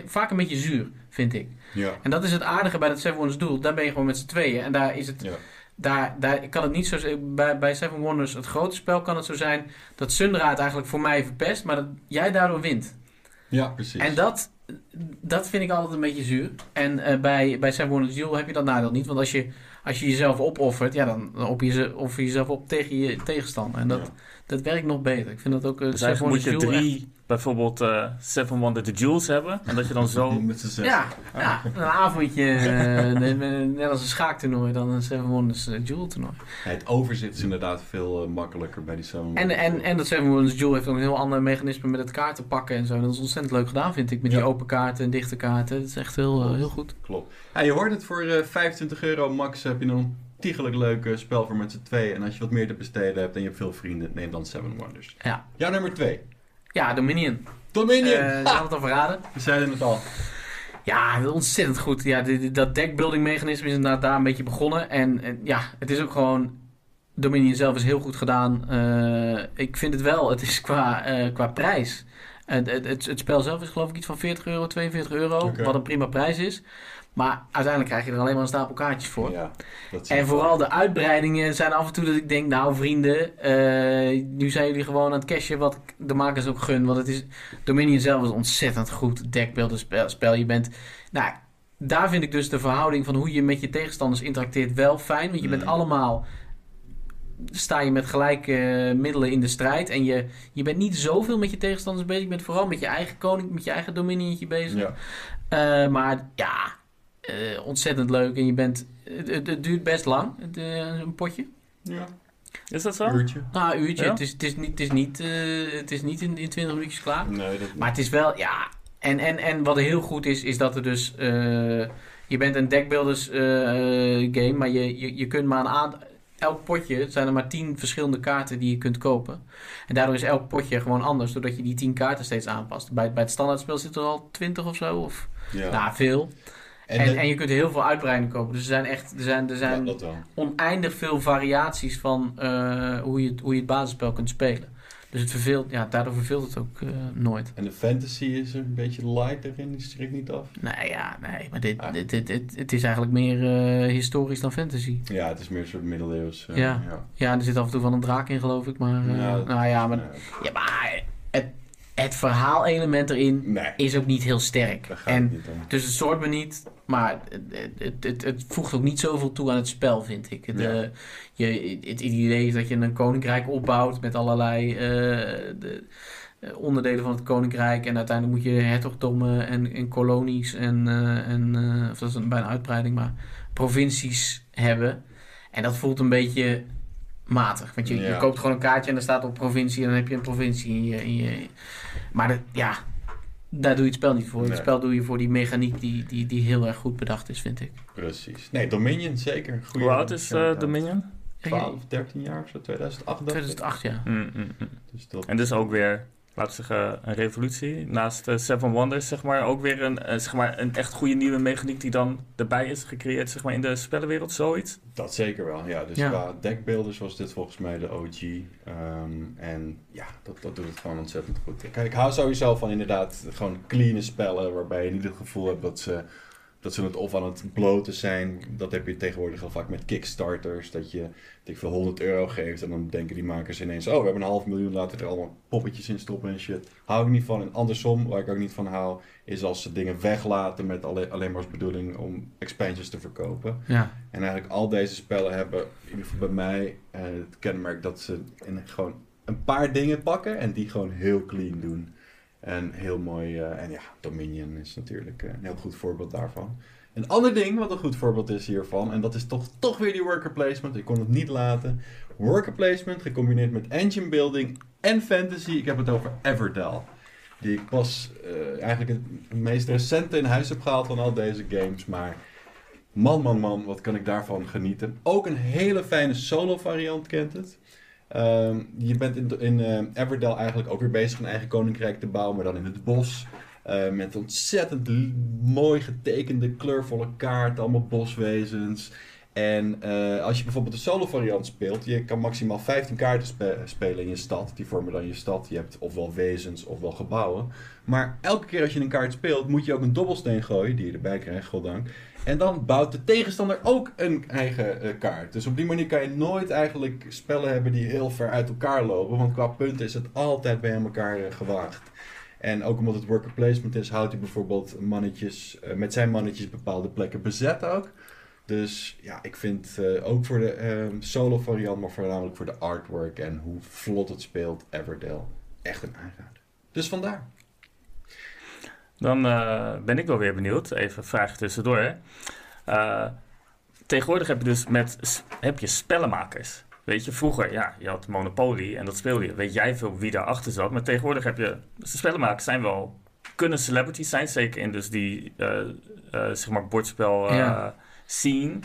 vaak een beetje zuur, vind ik. Ja, En dat is het aardige bij dat Seven Wonders doel. Daar ben je gewoon met z'n tweeën. En daar is het ja. daar, daar kan het niet zo zijn. Bij, bij Seven Wonders, het grote spel, kan het zo zijn dat Sundra het eigenlijk voor mij verpest, maar dat jij daardoor wint. ja precies. En dat, dat vind ik altijd een beetje zuur. En eh, bij, bij Seven Wonders Duel heb je dat nadeel niet. Want als je, als je jezelf opoffert, ja, dan dan offer je, ze- offer je jezelf op tegen je tegenstander. En dat, Ja. dat werkt nog beter. Ik vind dat ook uh, Dus moet je drie, bijvoorbeeld eh, Seven Wonder the Jewels hebben. En dat je dan zo... Met. Ja, ja, een avondje, eh, net- als een schaaktoernooi, dan een Seven Wonders eh, Duel toernooi. Ja, het overzit is inderdaad veel makkelijker bij die Seven En, Wonders. en, en dat Seven Wonders Duel heeft ook een heel ander mechanisme met het kaarten pakken en zo. Dat is ontzettend leuk gedaan, vind ik. Met die open kaarten en dichte kaarten. Dat is echt heel, heel goed. Klopt. Ja, je hoort het, voor eh, 25 euro max heb je een ontiegelijk leuk spel voor met z'n tweeën. En als je wat meer te besteden hebt en je hebt veel vrienden, neem dan Seven Wonders. Ja. Ja, nummer 2. Ja, Dominion. Dominion! Had het al verraden. We zeiden het al. Ja, ontzettend goed. Ja, dit- dat deckbuilding mechanisme is inderdaad daar een beetje begonnen. En, en ja, het is ook gewoon... Dominion zelf is heel goed gedaan. Eh, ik vind het wel, het is qua, eh, qua prijs. Het, het, het, spel zelf is geloof ik iets van 40 euro, 42 euro. Wat een prima prijs is. Maar uiteindelijk krijg je er alleen maar een stapel kaartjes voor. Ja, En vooral de uitbreidingen zijn af en toe dat ik denk, nou vrienden, eh, nu zijn jullie gewoon aan het cashen wat de makers ook gun. Want het is, Dominion zelf is ontzettend goed deckbuilder spel, spel. Je bent, nou, daar vind ik dus de verhouding van hoe je met je tegenstanders interacteert wel fijn. Want je bent Mm. allemaal, sta je met gelijke eh, middelen in de strijd. En je, je bent niet zoveel met je tegenstanders bezig. Je bent vooral met je eigen koning, met je eigen dominionnetje bezig. Ja, Eh, maar ja, eh, ontzettend leuk. En je bent. Het, het, het duurt best lang, het, eh, een potje. ja. Is dat zo? Een uurtje. Nou, een uurtje. Ja? Het, is, het is niet, het is niet, eh, het is niet in, in 20 minuutjes klaar. Nee, dat Maar het is wel, ja. En, en, en wat heel goed is, is dat er dus. eh, je bent een deckbuilders game, maar je, je, je kunt maar een aantal. Elk potje zijn er maar 10 verschillende kaarten die je kunt kopen. En daardoor is elk potje gewoon anders, doordat je die 10 kaarten steeds aanpast. Bij, bij het standaardspel zitten er al 20 of zo. Of, ja. Nou, veel. En, En, de- en je kunt heel veel uitbreidingen kopen. Dus er zijn echt er zijn, er zijn oneindig veel variaties van eh, hoe, je, het- hoe je het basisspel kunt spelen. Dus het verveelt, ja, daardoor verveelt het ook eh, nooit. En de fantasy is een beetje light erin, die strikt niet af. Nee, ja, nee, maar dit, Ah. dit, dit, dit- het is eigenlijk meer eh, historisch dan fantasy. Ja, het is meer een soort middeleeuws. Ja. ja. Ja, er zit af en toe van een draak in, geloof ik. Maar, dat- nou ja, maar, ja, maar het, verhaalelement erin nee, is ook niet heel sterk. En het niet om. Dus het soort me niet, maar het, het, het, het voegt ook niet zoveel toe aan het spel, vind ik. De, Ja. je, het idee is dat je een koninkrijk opbouwt met allerlei eh, de, eh, onderdelen van het koninkrijk. En uiteindelijk moet je hertogdommen en, en kolonies en, eh, en eh, of dat is een, bijna uitbreiding, maar provincies hebben. En dat voelt een beetje matig. Want je, je koopt gewoon een kaartje en er staat op provincie en dan heb je een provincie in je... In je maar dat, ja, daar doe je het spel niet voor. Nee. Het spel doe je voor die mechaniek die, die, die heel erg goed bedacht is, vind ik. Precies. Nee, Dominion zeker. Goeie Hoe oud is eh, Dominion? 12, 13 jaar of zo, 2008 dacht ik. 2008, ja. Mm, mm, mm. Dus dat... En dus ook weer, laten we zeggen, een revolutie. Naast eh, Seven Wonders, zeg maar, ook weer een, eh, zeg maar, een echt goede nieuwe mechaniek die dan erbij is gecreëerd, zeg maar, in de spellenwereld, zoiets. Dat zeker wel, ja. Dus Ja. qua deckbeelders was dit volgens mij de OG. Ehm, en ja, dat, dat doet het gewoon ontzettend goed. Kijk, ik hou sowieso van inderdaad gewoon clean spellen, waarbij je niet het gevoel hebt dat ze, dat ze het of aan het bloten zijn. Dat heb je tegenwoordig al vaak met Kickstarters, dat je dat ik veel 100 euro geeft en dan denken die makers ineens, oh, we hebben een half miljoen, laten we er allemaal poppetjes in stoppen en shit. Hou ik niet van. En andersom, waar ik ook niet van hou, is als ze dingen weglaten met alleen, alleen maar als bedoeling om expansions te verkopen. Ja, En eigenlijk al deze spellen hebben, in ieder geval bij mij, eh, het kenmerk dat ze in gewoon een paar dingen pakken en die gewoon heel clean doen. En heel mooi. eh, en ja, Dominion is natuurlijk eh, een heel goed voorbeeld daarvan. Een ander ding wat een goed voorbeeld is hiervan, en dat is toch, toch weer die worker placement. Ik kon het niet laten. Worker placement gecombineerd met engine building en fantasy. Ik heb het over Everdell. Die ik pas eh, eigenlijk het meest recente in huis heb gehaald van al deze games. Maar man, man, man, wat kan ik daarvan genieten. Ook een hele fijne solo variant kent het. Ehm, je bent in, in eh, Everdell eigenlijk ook weer bezig een eigen koninkrijk te bouwen, maar dan in het bos. Eh, met ontzettend mooi getekende, kleurvolle kaarten, allemaal boswezens. En eh, als je bijvoorbeeld de solo variant speelt, je kan maximaal 15 kaarten spe- spelen in je stad. Die vormen dan je stad. Je hebt ofwel wezens ofwel gebouwen. Maar elke keer als je een kaart speelt, moet je ook een dobbelsteen gooien, die je erbij krijgt, goddank. En dan bouwt de tegenstander ook een eigen eh, kaart. Dus op die manier kan je nooit eigenlijk spellen hebben die heel ver uit elkaar lopen. Want qua punten is het altijd bij elkaar eh, gewaagd. En ook omdat het worker placement is, houdt hij bijvoorbeeld mannetjes, eh, met zijn mannetjes bepaalde plekken bezet ook. Dus ja, ik vind ook voor de eh, solo variant, maar voornamelijk voor de artwork en hoe vlot het speelt, Everdell, echt een aanrader. Dus vandaar. Dan eh, ben ik wel weer benieuwd. Even vraag tussendoor. Eh, tegenwoordig heb je dus met heb je spellenmakers. Weet je, vroeger, ja, je had Monopoly en dat speelde je. Weet jij veel wie daarachter zat. Maar tegenwoordig heb je, de spellenmakers zijn wel, kunnen celebrities zijn. Zeker in dus die, eh, zeg maar, bordspel Ja. scene.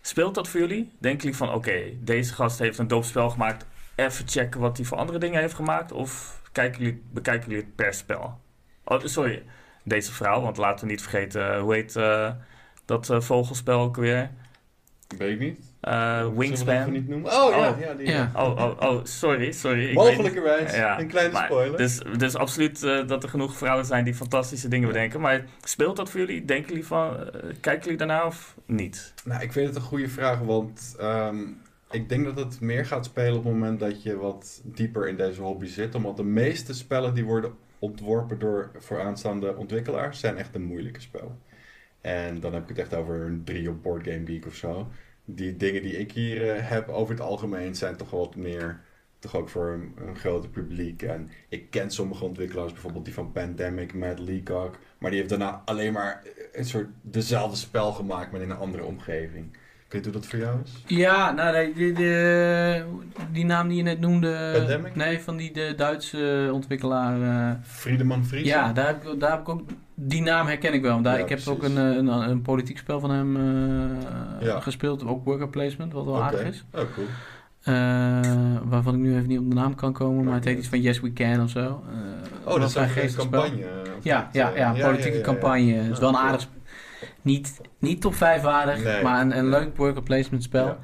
Speelt dat voor jullie? Denken jullie van, oké, deze gast heeft een doop spel gemaakt. Even checken wat hij voor andere dingen heeft gemaakt. Of kijken jullie, bekijken jullie het per spel? Oh, sorry, deze vrouw, want laten we niet vergeten, eh, hoe heet eh, dat eh, vogelspel ook weer? Weet ik niet. Eh, Wingspan. niet noemen? Oh, ja, Oh. ja, die. Ja. Oh, oh, oh, sorry, sorry. Mogelijkerwijs. Ja, Een kleine Maar, spoiler. dus, dus absoluut dat er genoeg vrouwen zijn die fantastische dingen bedenken. Maar speelt dat voor jullie? Denken jullie van, kijken jullie daarna of niet? Nou, ik vind het een goede vraag, want ehm, ik denk dat het meer gaat spelen op het moment dat je wat dieper in deze hobby zit. Omdat de meeste spellen die worden ontworpen door vooraanstaande ontwikkelaars zijn echt een moeilijke spellen. En dan heb ik het echt over een drie op Board Game Geek of zo. Die dingen die ik hier eh, heb over het algemeen zijn toch wat meer, toch ook voor een, groter publiek. En ik ken sommige ontwikkelaars, bijvoorbeeld die van Pandemic, Matt Leacock. Maar die heeft daarna alleen maar een soort dezelfde spel gemaakt, maar in een andere omgeving. Ik weet hoe dat voor jou is? Ja, nou, nee, die, die, die naam die je net noemde. Pandemic? Nee, van die de Duitse ontwikkelaar. eh, Friedemann Vries? ja, daar heb, ik, daar heb ik ook. Die naam herken ik wel. want Daar, Ja, ik heb ook precies. een, eh, een, een politiek spel van hem eh, Ja. gespeeld. Ook worker placement, wat wel aardig is. Oh, cool. Eh, waarvan ik nu even niet op de naam kan komen. Maar het heet iets van Yes We Can of zo. Eh, Oh, dat is een campagne. Ja, ja, Eh, ja, politieke campagne. Het is wel een Ah, aardig... Niet, niet top 5 waardig, Nee, maar een, een nee. leuk worker placement spel. Ja.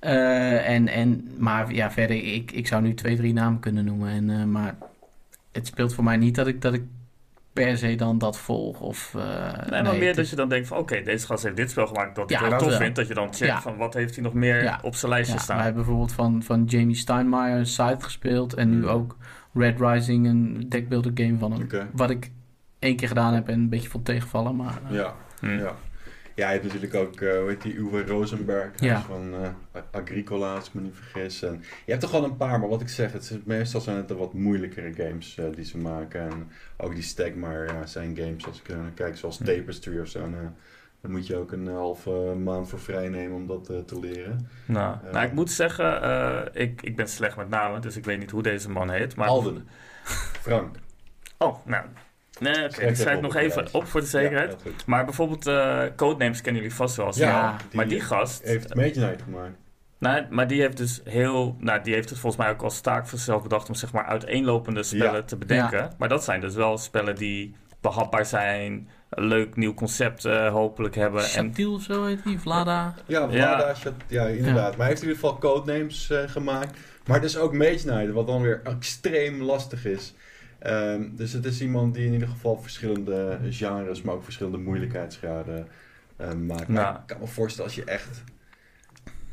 Eh, en, en, maar ja, verder, ik, ik zou nu twee, drie namen kunnen noemen. En, eh, maar het speelt voor mij niet dat ik, dat ik per se dan dat volg. Of, eh, Nee, maar meer dat je dan denkt van, oké, deze gast heeft dit spel gemaakt dat ik Ja, heel dat tof wel. vind. Dat je dan checkt Ja. van, wat heeft hij nog meer Ja. op zijn lijstje ja, staan. wij hebben bijvoorbeeld van, van Jamie Steinmeier Scythe gespeeld. En nu Hmm. ook Red Rising, een deckbuilder game van hem. Wat ik één keer gedaan heb en een beetje vond tegenvallen. Maar Ja, Hm. ja. Ja, je hebt natuurlijk ook, eh hoe heet die, Uwe Rosenberg Ja. van eh, Agricola, als ik me niet vergis. En je hebt er gewoon een paar, maar wat ik zeg, het is, meestal zijn het de wat moeilijkere games eh, die ze maken. En ook die Stegmaier, ja, zijn games, als ik kijk, zoals Hm. Tapestry of zo. nou, dan moet je ook een halve maand voor vrij nemen om dat te leren. Nou, nou, ik moet zeggen, ik, ik ben slecht met namen, dus ik weet niet hoe deze man heet. Maar... Alden. Frank. Oh, nou. Nee, oké. Ik schrijf nog even op voor de zekerheid. Ja. Maar bijvoorbeeld eh, Codenames kennen jullie vast wel. als Ja, maar die gast, heeft Mage Knight gemaakt. nou, maar die heeft dus heel, nou, die heeft het volgens mij ook als taak voor zichzelf bedacht om zeg maar uiteenlopende spellen Ja. te bedenken. Maar dat zijn dus wel spellen die behapbaar zijn, een leuk nieuw concept eh, hopelijk hebben. En Chantil of zo heet die, Vlada. Ja, Vlada, ja. ja, inderdaad. Maar hij heeft in ieder geval codenames eh, gemaakt. Maar dus ook Mage Knight, wat dan weer extreem lastig is. Ehm, dus het is iemand die in ieder geval verschillende genres, maar ook verschillende moeilijkheidsgraden eh, maakt. Maar Nou. ik kan me voorstellen als je echt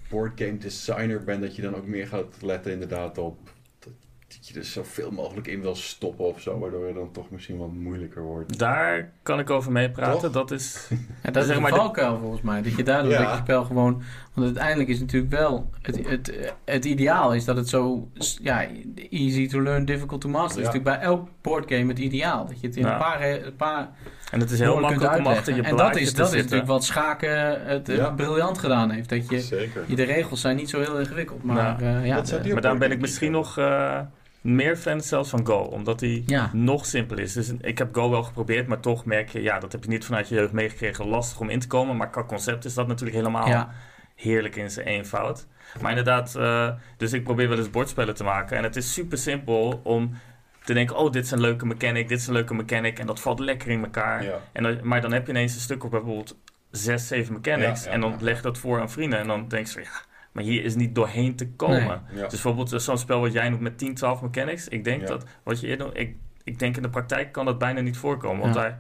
boardgame designer bent, dat je dan ook meer gaat letten inderdaad op dat, je er zoveel mogelijk in wil stoppen of zo, waardoor het dan toch misschien wat moeilijker wordt. daar kan ik over meepraten. Dat is Ja, dat is Zeg een maar de- valkuil volgens mij. Dat je daardoor Ja. dat je spel gewoon Want uiteindelijk is natuurlijk wel... Het, het, het ideaal is dat het zo... Ja, easy to learn, difficult to master. Ja. is natuurlijk bij elk boardgame het ideaal. Dat je het in Ja. een paar, een paar En het is heel makkelijk om achter je En dat is, te dat is natuurlijk wat Schaken het Ja. briljant gedaan heeft. Dat je, Zeker. je, de regels zijn niet zo heel ingewikkeld. Maar Ja. eh, ja, de- Maar daarom ben ik misschien nog eh, meer fan zelfs van Go. Omdat die Ja. nog simpel is. Dus ik heb Go wel geprobeerd, maar toch merk je... Ja, dat heb je niet vanuit je jeugd meegekregen. Lastig om in te komen. Maar qua concept is dat natuurlijk helemaal ja. Heerlijk in zijn eenvoud. Maar inderdaad, eh, dus ik probeer wel eens bordspellen te maken. En het is super simpel om te denken... Oh, dit is een leuke mechanic, dit is een leuke mechanic. En dat valt lekker in elkaar. Ja. En dan, maar dan heb je ineens een stuk op bijvoorbeeld zes, zeven mechanics. Ja, ja, en dan ja. leg je dat voor aan vrienden. En dan denk je van, ja, maar hier is niet doorheen te komen. Nee. Ja. Dus bijvoorbeeld eh, zo'n spel wat jij noemt met 10, 12 mechanics. Ik denk Ja. dat, wat je eerder... Ik, ik denk in de praktijk kan dat bijna niet voorkomen. Want Ja. daar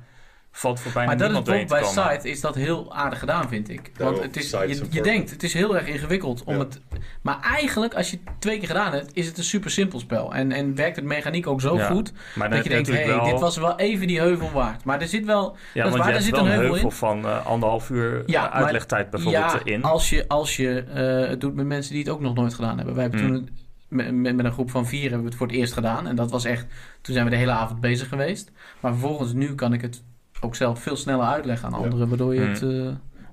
valt voor bijna Maar dat is niemand bij. Site is dat heel aardig gedaan, vind ik. Daarom, Want het is, je, denkt, het is heel erg ingewikkeld om Ja. het... Maar eigenlijk, als je het twee keer gedaan hebt, is het een super simpel spel. En, en werkt het mechaniek ook zo Ja. goed, Maar dat je denkt, hey, wel... dit was wel even die heuvel waard. Maar er zit wel... Ja, dat is want waar, je hebt zit wel een heuvel van eh, anderhalf uur Ja, eh, maar- uitlegtijd bijvoorbeeld ja, in. als je, als je eh, het doet met mensen die het ook nog nooit gedaan hebben. Wij hebben Hmm. toen met, met, met een groep van vier hebben we het voor het eerst gedaan. En dat was echt, toen zijn we de hele avond bezig geweest. Maar vervolgens nu kan ik het ook zelf veel sneller uitleggen aan Ja. anderen. Waardoor je, het, eh,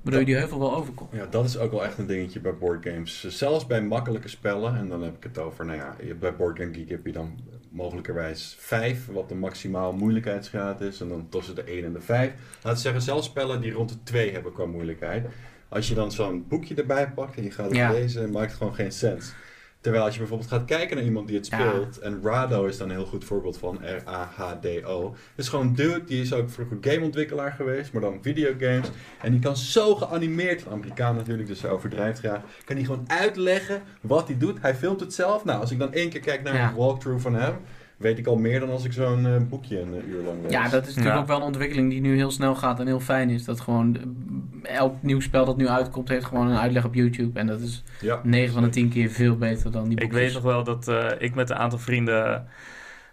waardoor je die heuvel wel overkomt. Ja, dat is ook wel echt een dingetje bij boardgames. Zelfs bij makkelijke spellen, en dan heb ik het over, nou ja, bij Board Game Geek heb je dan mogelijkerwijs 5, wat de maximaal moeilijkheidsgraad is, en dan tussen de 1 en de 5. Laten we zeggen, zelfs spellen die rond de 2 hebben qua moeilijkheid. Als je dan zo'n boekje erbij pakt en je gaat het Ja. lezen, maakt het gewoon geen sens. Terwijl als je bijvoorbeeld gaat kijken naar iemand die het Ja. speelt, en Rado is dan een heel goed voorbeeld van, R-A-H-D-O. Het is gewoon een dude, die is ook vroeger gameontwikkelaar geweest, maar dan videogames. En die kan zo geanimeerd, een Amerikaan natuurlijk, dus hij overdrijft graag, kan hij gewoon uitleggen wat hij doet. Hij filmt het zelf. Nou, als ik dan één keer kijk naar Ja. een walkthrough van hem, weet ik al meer dan als ik zo'n eh, boekje een eh, uur lang lees. Ja, dat is natuurlijk Ja. ook wel een ontwikkeling die nu heel snel gaat en heel fijn is. Dat gewoon eh, elk nieuw spel dat nu uitkomt, heeft gewoon een uitleg op YouTube. En dat is Ja. 9 van de 10 keer veel beter dan die Ik boekjes. weet nog wel dat eh, ik met een aantal vrienden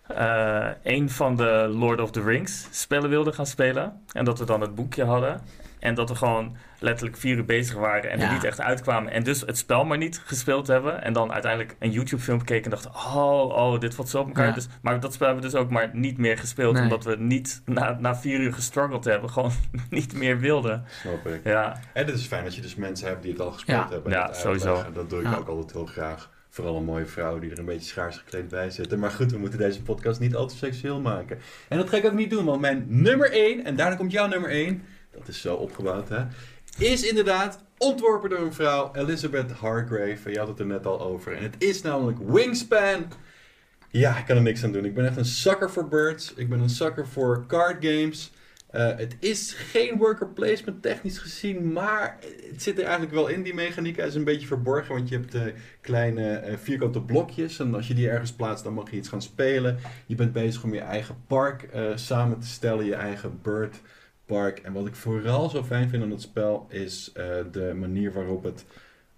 eh een van de Lord of the Rings spellen wilden gaan spelen. En dat we dan het boekje hadden. En dat we gewoon letterlijk vier uur bezig waren en er niet echt uitkwamen. En dus het spel maar niet gespeeld hebben. En dan uiteindelijk een YouTube film keken en dachten... Oh, oh, dit valt zo op elkaar. Ja. Dus, maar dat spel hebben we dus ook maar niet meer gespeeld. Nee. Omdat we niet na, na vier uur gestruggeld hebben. Gewoon niet meer wilden. Snap ik. Ja, En het is fijn dat je dus mensen hebt die het al gespeeld Ja. hebben. en Ja, sowieso. Dat doe ik Ja. ook altijd heel graag. Vooral een mooie vrouw die er een beetje schaars gekleed bij zit. Maar goed, we moeten deze podcast niet al te seksueel maken. En dat ga ik ook niet doen, want mijn nummer 1, en daarna komt jouw nummer 1, dat is zo opgebouwd hè, is inderdaad ontworpen door een vrouw, Elizabeth Hargrave. Je had het er net al over. En het is namelijk Wingspan. Ja, ik kan er niks aan doen. Ik ben echt een sucker voor birds. Ik ben een sucker voor card games. Eh, het is geen worker placement technisch gezien, maar het zit er eigenlijk wel in, die mechaniek. Is een beetje verborgen, want je hebt eh, kleine eh, vierkante blokjes. En als je die ergens plaatst, dan mag je iets gaan spelen. Je bent bezig om je eigen park samen te stellen, je eigen bird park. En wat ik vooral zo fijn vind aan het spel, is eh, de manier waarop het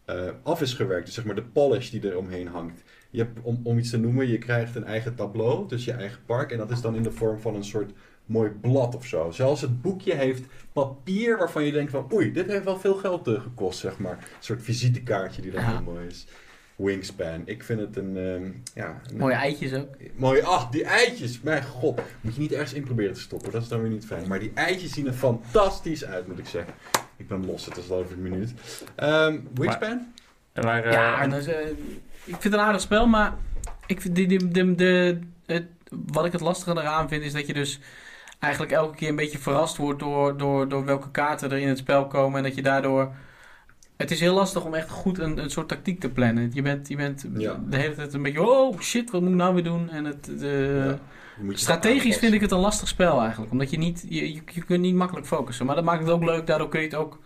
eh, af is gewerkt. Dus zeg maar de polish die er omheen hangt. Je hebt, om, om iets te noemen, je krijgt een eigen tableau, dus je eigen park. En dat is dan in de vorm van een soort mooi blad of zo. Zelfs het boekje heeft papier waarvan je denkt van... Oei, dit heeft wel veel geld eh, gekost, zeg maar. Een soort visitekaartje die dan Ja. heel mooi is. Wingspan. Ik vind het een... ehm, ja, een- Mooie eitjes ook. Mooie, ach, die eitjes. Mijn god. Moet je niet ergens in proberen te stoppen. Dat is dan weer niet fijn. Maar die eitjes zien er fantastisch uit, moet ik zeggen. Ik ben los, het is al over een minuut. Ehm Wingspan? maar... eh, Ja, en dat is, eh, ik vind het een aardig spel, maar ik vind die, die, de, de, het, wat ik het lastige eraan vind, is dat je dus eigenlijk elke keer een beetje verrast wordt door, door, door welke kaarten er in het spel komen. En dat je daardoor. Het is heel lastig om echt goed een, een soort tactiek te plannen. Je bent, je bent Ja. de hele tijd een beetje, oh shit, wat moet ik nou weer doen? En het, de, Ja. Strategisch vind ik het een lastig spel eigenlijk. Omdat je niet, je, je, je kunt niet makkelijk focussen. Maar dat maakt het ook leuk. Daardoor kun je het ook,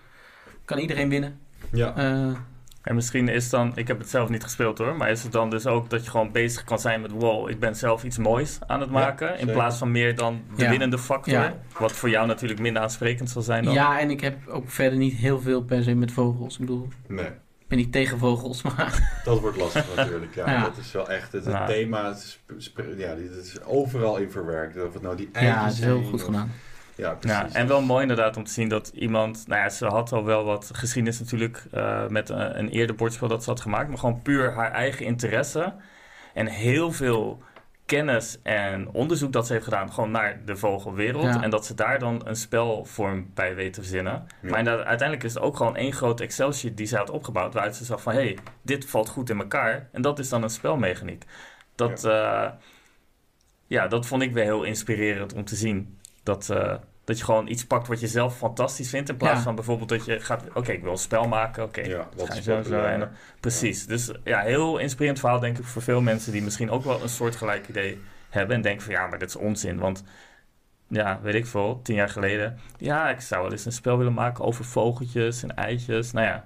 kan iedereen winnen. Ja. Eh, En misschien is dan, ik heb het zelf niet gespeeld hoor, maar is het dan dus ook dat je gewoon bezig kan zijn met wow, ik ben zelf iets moois aan het Ja, maken. in plaats van meer dan de Ja. winnende factor. Ja. Wat voor jou natuurlijk minder aansprekend zal zijn dan. ja, en ik heb ook verder niet heel veel per se met vogels. Ik bedoel, Nee, ik ben niet tegen vogels, maar dat wordt lastig natuurlijk. Ja, Ja. dat is wel echt het, thema. Het is, ja, dit is overal in verwerkt. Of het nou die ja, het is heel goed of- gedaan. Ja, en wel mooi inderdaad om te zien dat iemand... Nou ja, ze had al wel wat geschiedenis natuurlijk eh, met een, een eerder bordspel dat ze had gemaakt. Maar gewoon puur haar eigen interesse. En heel veel kennis en onderzoek dat ze heeft gedaan gewoon naar de vogelwereld. Ja. En dat ze daar dan een spelvorm bij weet te verzinnen. Ja. Maar uiteindelijk is het ook gewoon één groot Excel-sheet die ze had opgebouwd. Waaruit ze zag van, hé, hey, dit valt goed in elkaar. En dat is dan een spelmechaniek. Dat, ja. ja, dat vond ik weer heel inspirerend om te zien. Dat, eh, dat je gewoon iets pakt wat je zelf fantastisch vindt. In plaats Ja. van bijvoorbeeld dat je gaat... Oké, ik wil een spel maken. Oké, Ja, je is zo? En, precies. Dus ja, heel inspirerend verhaal denk ik voor veel mensen... die misschien ook wel een soortgelijk idee hebben. En denken van, ja, maar dit is onzin. Want ja, weet ik veel, tien jaar geleden... Ja, ik zou wel eens een spel willen maken over vogeltjes en eitjes. Nou ja,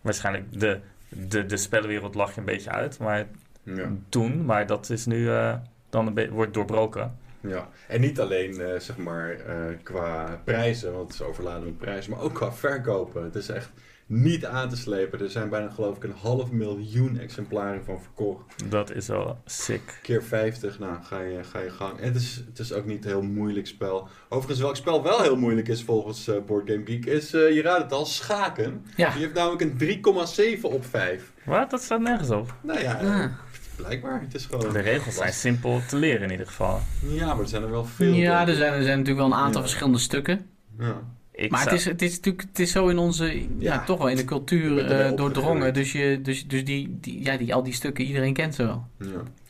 waarschijnlijk de, de, de spellenwereld lag je een beetje uit. Maar Ja. toen, maar dat is nu eh, dan een wordt doorbroken. Ja, en niet alleen eh, zeg maar eh, qua prijzen, want het is overladen met prijzen, maar ook qua verkopen. Het is echt niet aan te slepen. Er zijn bijna geloof ik een half miljoen exemplaren van verkocht. Dat is wel sick. Keer 50, nou ga je, ga je gang. En het is, het is ook niet een heel moeilijk spel. Overigens, welk spel wel heel moeilijk is volgens eh Board Game Geek, is, eh, je raadt het al, schaken. Ja. Die heeft namelijk een 3,7 op 5. Wat? Dat staat nergens op. Nou ja, Ah. Blijkbaar. Het is gewoon... De regels zijn simpel te leren in ieder geval. Ja, maar er zijn er wel veel. Ja, er zijn, er zijn natuurlijk wel een aantal Ja. verschillende stukken. Ja. Ik Maar het is, het is natuurlijk het is zo in onze, ja, Ja. toch wel in de cultuur eh, doordrongen. Dus, je, dus, dus die, die, ja, die, al die stukken, iedereen kent ze wel. Ja.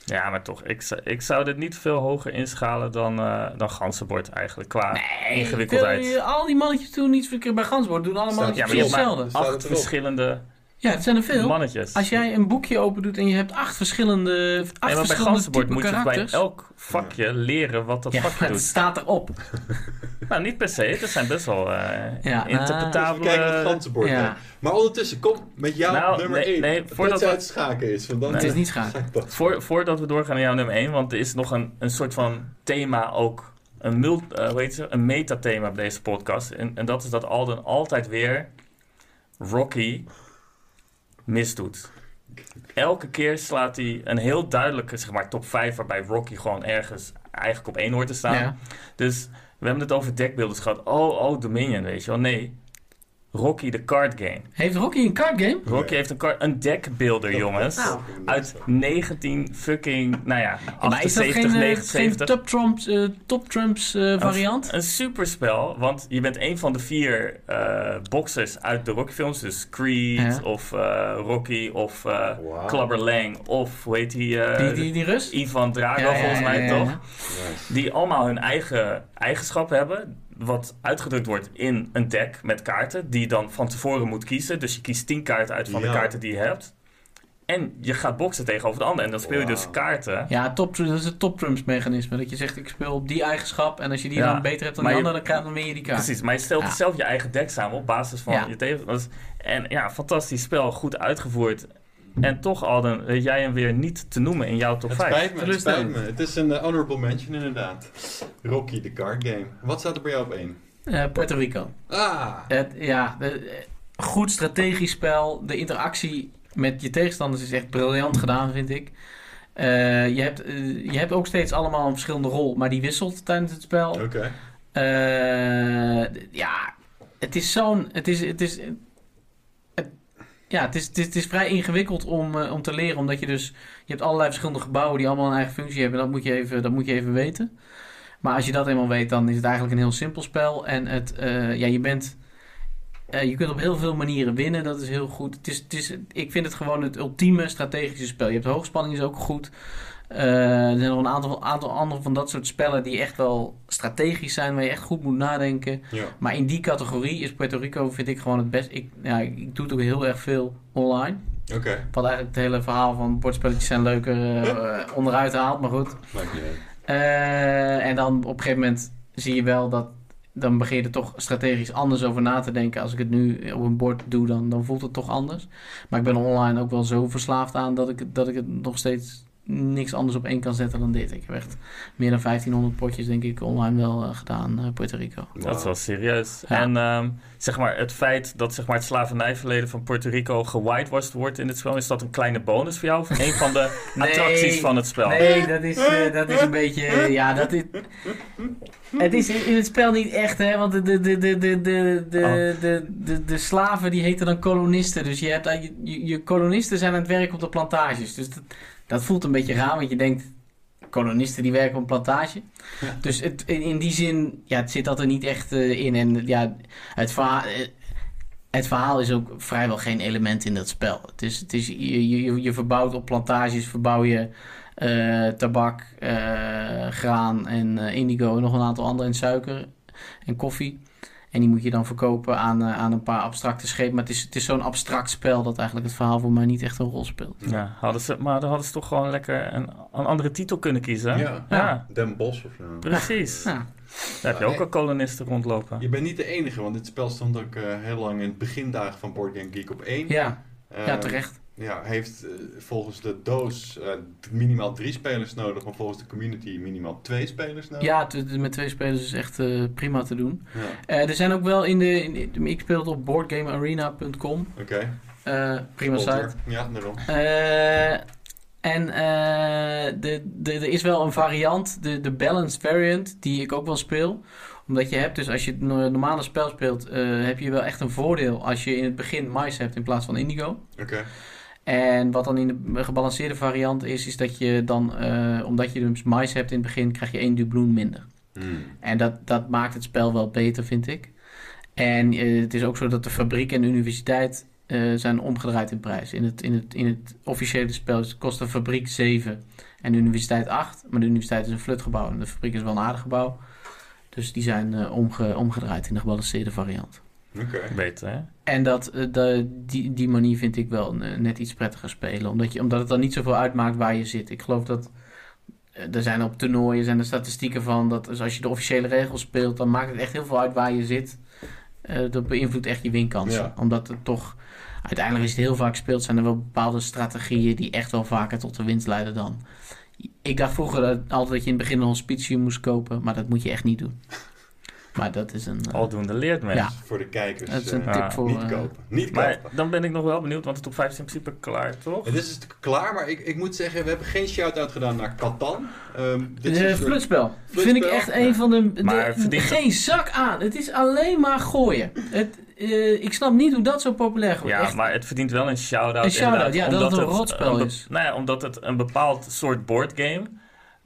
Ja, maar toch, ik, zou- ik zou dit niet veel hoger inschalen dan, eh dan ganzenbord eigenlijk. Qua ingewikkeldheid. veel- al die mannetjes doen iets verkeerd bij Gansbord. Doen allemaal Ja, maar hetzelfde. Acht verschillende Ja, het zijn er veel. mannetjes. Als jij een boekje open doet en je hebt acht verschillende, acht Nee, maar bij verschillende ganzenbord type moet je bij karakters. elk vakje leren wat dat ja, vakje het doet. staat erop. Nou, niet per se. Er zijn best wel eh Ja, interpretabele... Dus we kijken Ja. heeft. Maar ondertussen, kom met jouw Nou, nummer nee, 1. nee, voordat voordat het we- schaken is. Want dan Het is niet schaken. Voor, voordat we doorgaan naar jouw nummer 1, want er is nog een, een soort van thema ook, een, mult, eh, hoe heet ze? een metathema bij deze podcast. En, en dat is dat Alden altijd weer Rocky misdoet. Elke keer slaat hij een heel duidelijke zeg maar, top 5 waarbij Rocky gewoon ergens eigenlijk op één hoort te staan. Ja. Dus we hebben het over deckbuilders gehad. Oh, oh, Dominion, weet je wel. Nee, Rocky de card game. Heeft Rocky een card game? Rocky Nee. heeft een, card, een deckbuilder, jongens. Nou, Uit 19 fucking, nou ja, Ja, maar is dat 78, geen, eh, geen 79. top trumps, eh, top trumps eh, variant? Een superspel, want je bent een van de vier eh boxers uit de Rocky films. Dus Creed Ja. of eh, Rocky of eh Wauw. Clubber Lang of hoe heet die? eh, die, die, die Rus? Ivan Drago Ja, volgens ja, mij ja, ja. toch? Die allemaal hun eigen eigenschappen hebben. Wat uitgedrukt wordt in een deck met kaarten. Die je dan van tevoren moet kiezen. Dus je kiest 10 kaarten uit van Ja. de kaarten die je hebt. En je gaat boksen tegenover de ander. En dan speel je dus Wauw. Ja, kaarten. top, dat is het top mechanisme. Dat je zegt, ik speel op die eigenschap. En als je die Ja, dan beter hebt dan die je- andere, dan, krijg, dan win je die kaart. Precies, maar je stelt Ja. zelf je eigen deck samen op basis van Ja. je tegenstanders. En ja, fantastisch spel, goed uitgevoerd. En toch, Alden, weet jij hem weer niet te noemen in jouw top Het 5. spijt me, het spijt me. Het is een eh, honorable mention inderdaad. Rocky, de card game. Wat staat er bij jou op 1? Eh, Puerto Rico. Ah! Het, ja, de- eh, goed strategisch spel. De interactie met je tegenstanders is echt briljant gedaan, vind ik. Eh, je, hebt, je hebt ook steeds allemaal een verschillende rol, maar die wisselt tijdens het spel. Oké. Eh, ja, het is zo'n. Het is. Het is ja, het is, het, is, vrij ingewikkeld om, eh, om te leren, omdat je dus. Je hebt allerlei verschillende gebouwen die allemaal een eigen functie hebben. Dat moet je even, dat moet je even weten. Maar als je dat eenmaal weet, dan is het eigenlijk een heel simpel spel. En het, eh, ja, je bent. eh, je kunt op heel veel manieren winnen, dat is heel goed. Het is, het is, ik vind het gewoon het ultieme strategische spel. Je hebt hoogspanning, is ook goed. Eh, er zijn nog een aantal, aantal andere van dat soort spellen die echt wel strategisch zijn, waar je echt goed moet nadenken. Ja. Maar in die categorie is Puerto Rico, vind ik gewoon het best. Ik, ja, ik, doe het ook heel erg veel online. Oké. Wat eigenlijk het hele verhaal van bordspelletjes zijn leuker eh, onderuit haalt, maar goed. Maakt niet uit. Eh, en dan op een gegeven moment zie je wel dat. Dan begin je er toch strategisch anders over na te denken. Als ik het nu op een bord doe, dan, dan voelt het toch anders. Maar ik ben online ook wel zo verslaafd aan dat ik, dat ik het nog steeds niks anders op één kan zetten dan dit. Ik heb echt meer dan 1500 potjes, denk ik, online wel eh, gedaan, uh, Puerto Rico. Dat is wel serieus. Ja. En ehm, zeg maar, het feit dat zeg maar, het slavernijverleden van Puerto Rico gewhitewashed wordt in het spel, is dat een kleine bonus voor jou? Of een van de Nee. attracties van het spel? Nee, dat is, eh, dat is een beetje. ja, dat is. Het is in het spel niet echt, hè? Want de, de, de, de, de, de, de, Oh. de, de, de slaven die heten dan kolonisten. Dus je, hebt, je, je kolonisten zijn aan het werk op de plantages. Dus dat, dat voelt een beetje raar, want je denkt. Kolonisten die werken op een plantage. Ja. Dus het, in, in die zin ja, het zit dat er niet echt eh, in. En ja, het verhaal, eh, het verhaal is ook vrijwel geen element in dat spel. Het is, het is, je, je, je verbouwt op plantages, verbouw je eh, tabak, graan en indigo en nog een aantal andere en suiker en koffie. En die moet je dan verkopen aan, eh, aan een paar abstracte schepen. Maar het is, het is zo'n abstract spel dat eigenlijk het verhaal voor mij niet echt een rol speelt. Ja, hadden ze, maar dan hadden ze toch gewoon lekker een, een andere titel kunnen kiezen. Ja. ja Den Bos of zo. precies. Ja. Daar heb je ook al kolonisten rondlopen. Je bent niet de enige, want dit spel stond ook eh, heel lang in het begindagen van Board Game Geek op één. Ja, ja, terecht. Ja, heeft eh, volgens de doos eh, minimaal drie spelers nodig, maar volgens de community minimaal twee spelers nodig. Ja, met twee spelers is echt eh, prima te doen. Ja, er zijn ook wel in de, in de- Ik speel het op boardgamearena.com. Oké. Prima site. Ja, daarom. En de, de, er is wel een variant, de, de balanced variant, die ik ook wel speel. Omdat je hebt, dus als je het no- normale spel speelt, heb je wel echt een voordeel als je in het begin mais hebt in plaats van indigo. Oké. En wat dan in de gebalanceerde variant is, is dat je dan, eh, omdat je dus mais hebt in het begin, krijg je één dubloen minder. Hmm. En dat, dat maakt het spel wel beter, vind ik. En eh, het is ook zo dat de fabriek en de universiteit eh, zijn omgedraaid in prijs. In het, in, het, in het officiële spel kost de fabriek 7 en de universiteit 8. Maar de universiteit is een flutgebouw en de fabriek is wel een aardig gebouw. Dus die zijn omge, omgedraaid in de gebalanceerde variant. Oké. Beter, hè? En dat, eh, de, die, die manier vind ik wel eh, net iets prettiger spelen. Omdat, je, omdat het dan niet zoveel uitmaakt waar je zit. Ik geloof dat eh, er zijn op toernooien zijn er statistieken van dat dus als je de officiële regels speelt, dan maakt het echt heel veel uit waar je zit. Eh, dat beïnvloedt echt je winkansen. Ja. Omdat het toch, uiteindelijk is het heel vaak speelt, zijn er wel bepaalde strategieën die echt wel vaker tot de winst leiden dan. Ik dacht vroeger dat, altijd dat je in het begin een hospitium moest kopen, maar dat moet je echt niet doen. Maar dat is een. eh, Aldoende leert men. Ja. Voor de kijkers. dat is een eh, tip voor. niet eh, kopen. Niet Maar kopen. dan ben ik nog wel benieuwd, want de top 5 is in principe klaar, toch? Het is dus klaar, maar ik, ik moet zeggen, we hebben geen shout-out gedaan naar Catan. Ehm dit is een flutspel. Vind ik echt een van de... de- Maar geen zak aan. Het is alleen maar gooien. Het, eh, ik snap niet hoe dat zo populair wordt. Ja, Echt. maar het verdient wel een shout-out. Een shout-out, inderdaad, ja, dat het een rotspel is. Nou ja, omdat het een bepaald soort boardgame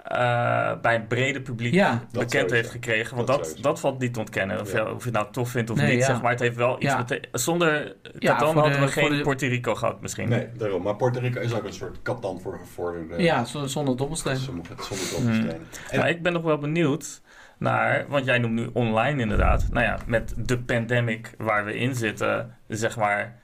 eh bij een brede publiek Ja. bekend heeft gekregen. Want Dat dat, valt niet te ontkennen. Of, Ja. of je het nou tof vindt of Nee, niet, ja. zeg maar. Het heeft wel iets Ja. bete- Zonder Ja, Catan hadden de- we geen de- Puerto Rico gehad misschien. Nee, daarom. Maar Puerto Rico is ook een soort Catan voor gevorderde. Ja, zonder dobbelsteen. Sommige, zonder dobbelstenen. En- Maar ik ben nog wel benieuwd naar, want jij noemt nu online inderdaad. Nou ja, met de pandemic waar we in zitten, zeg maar.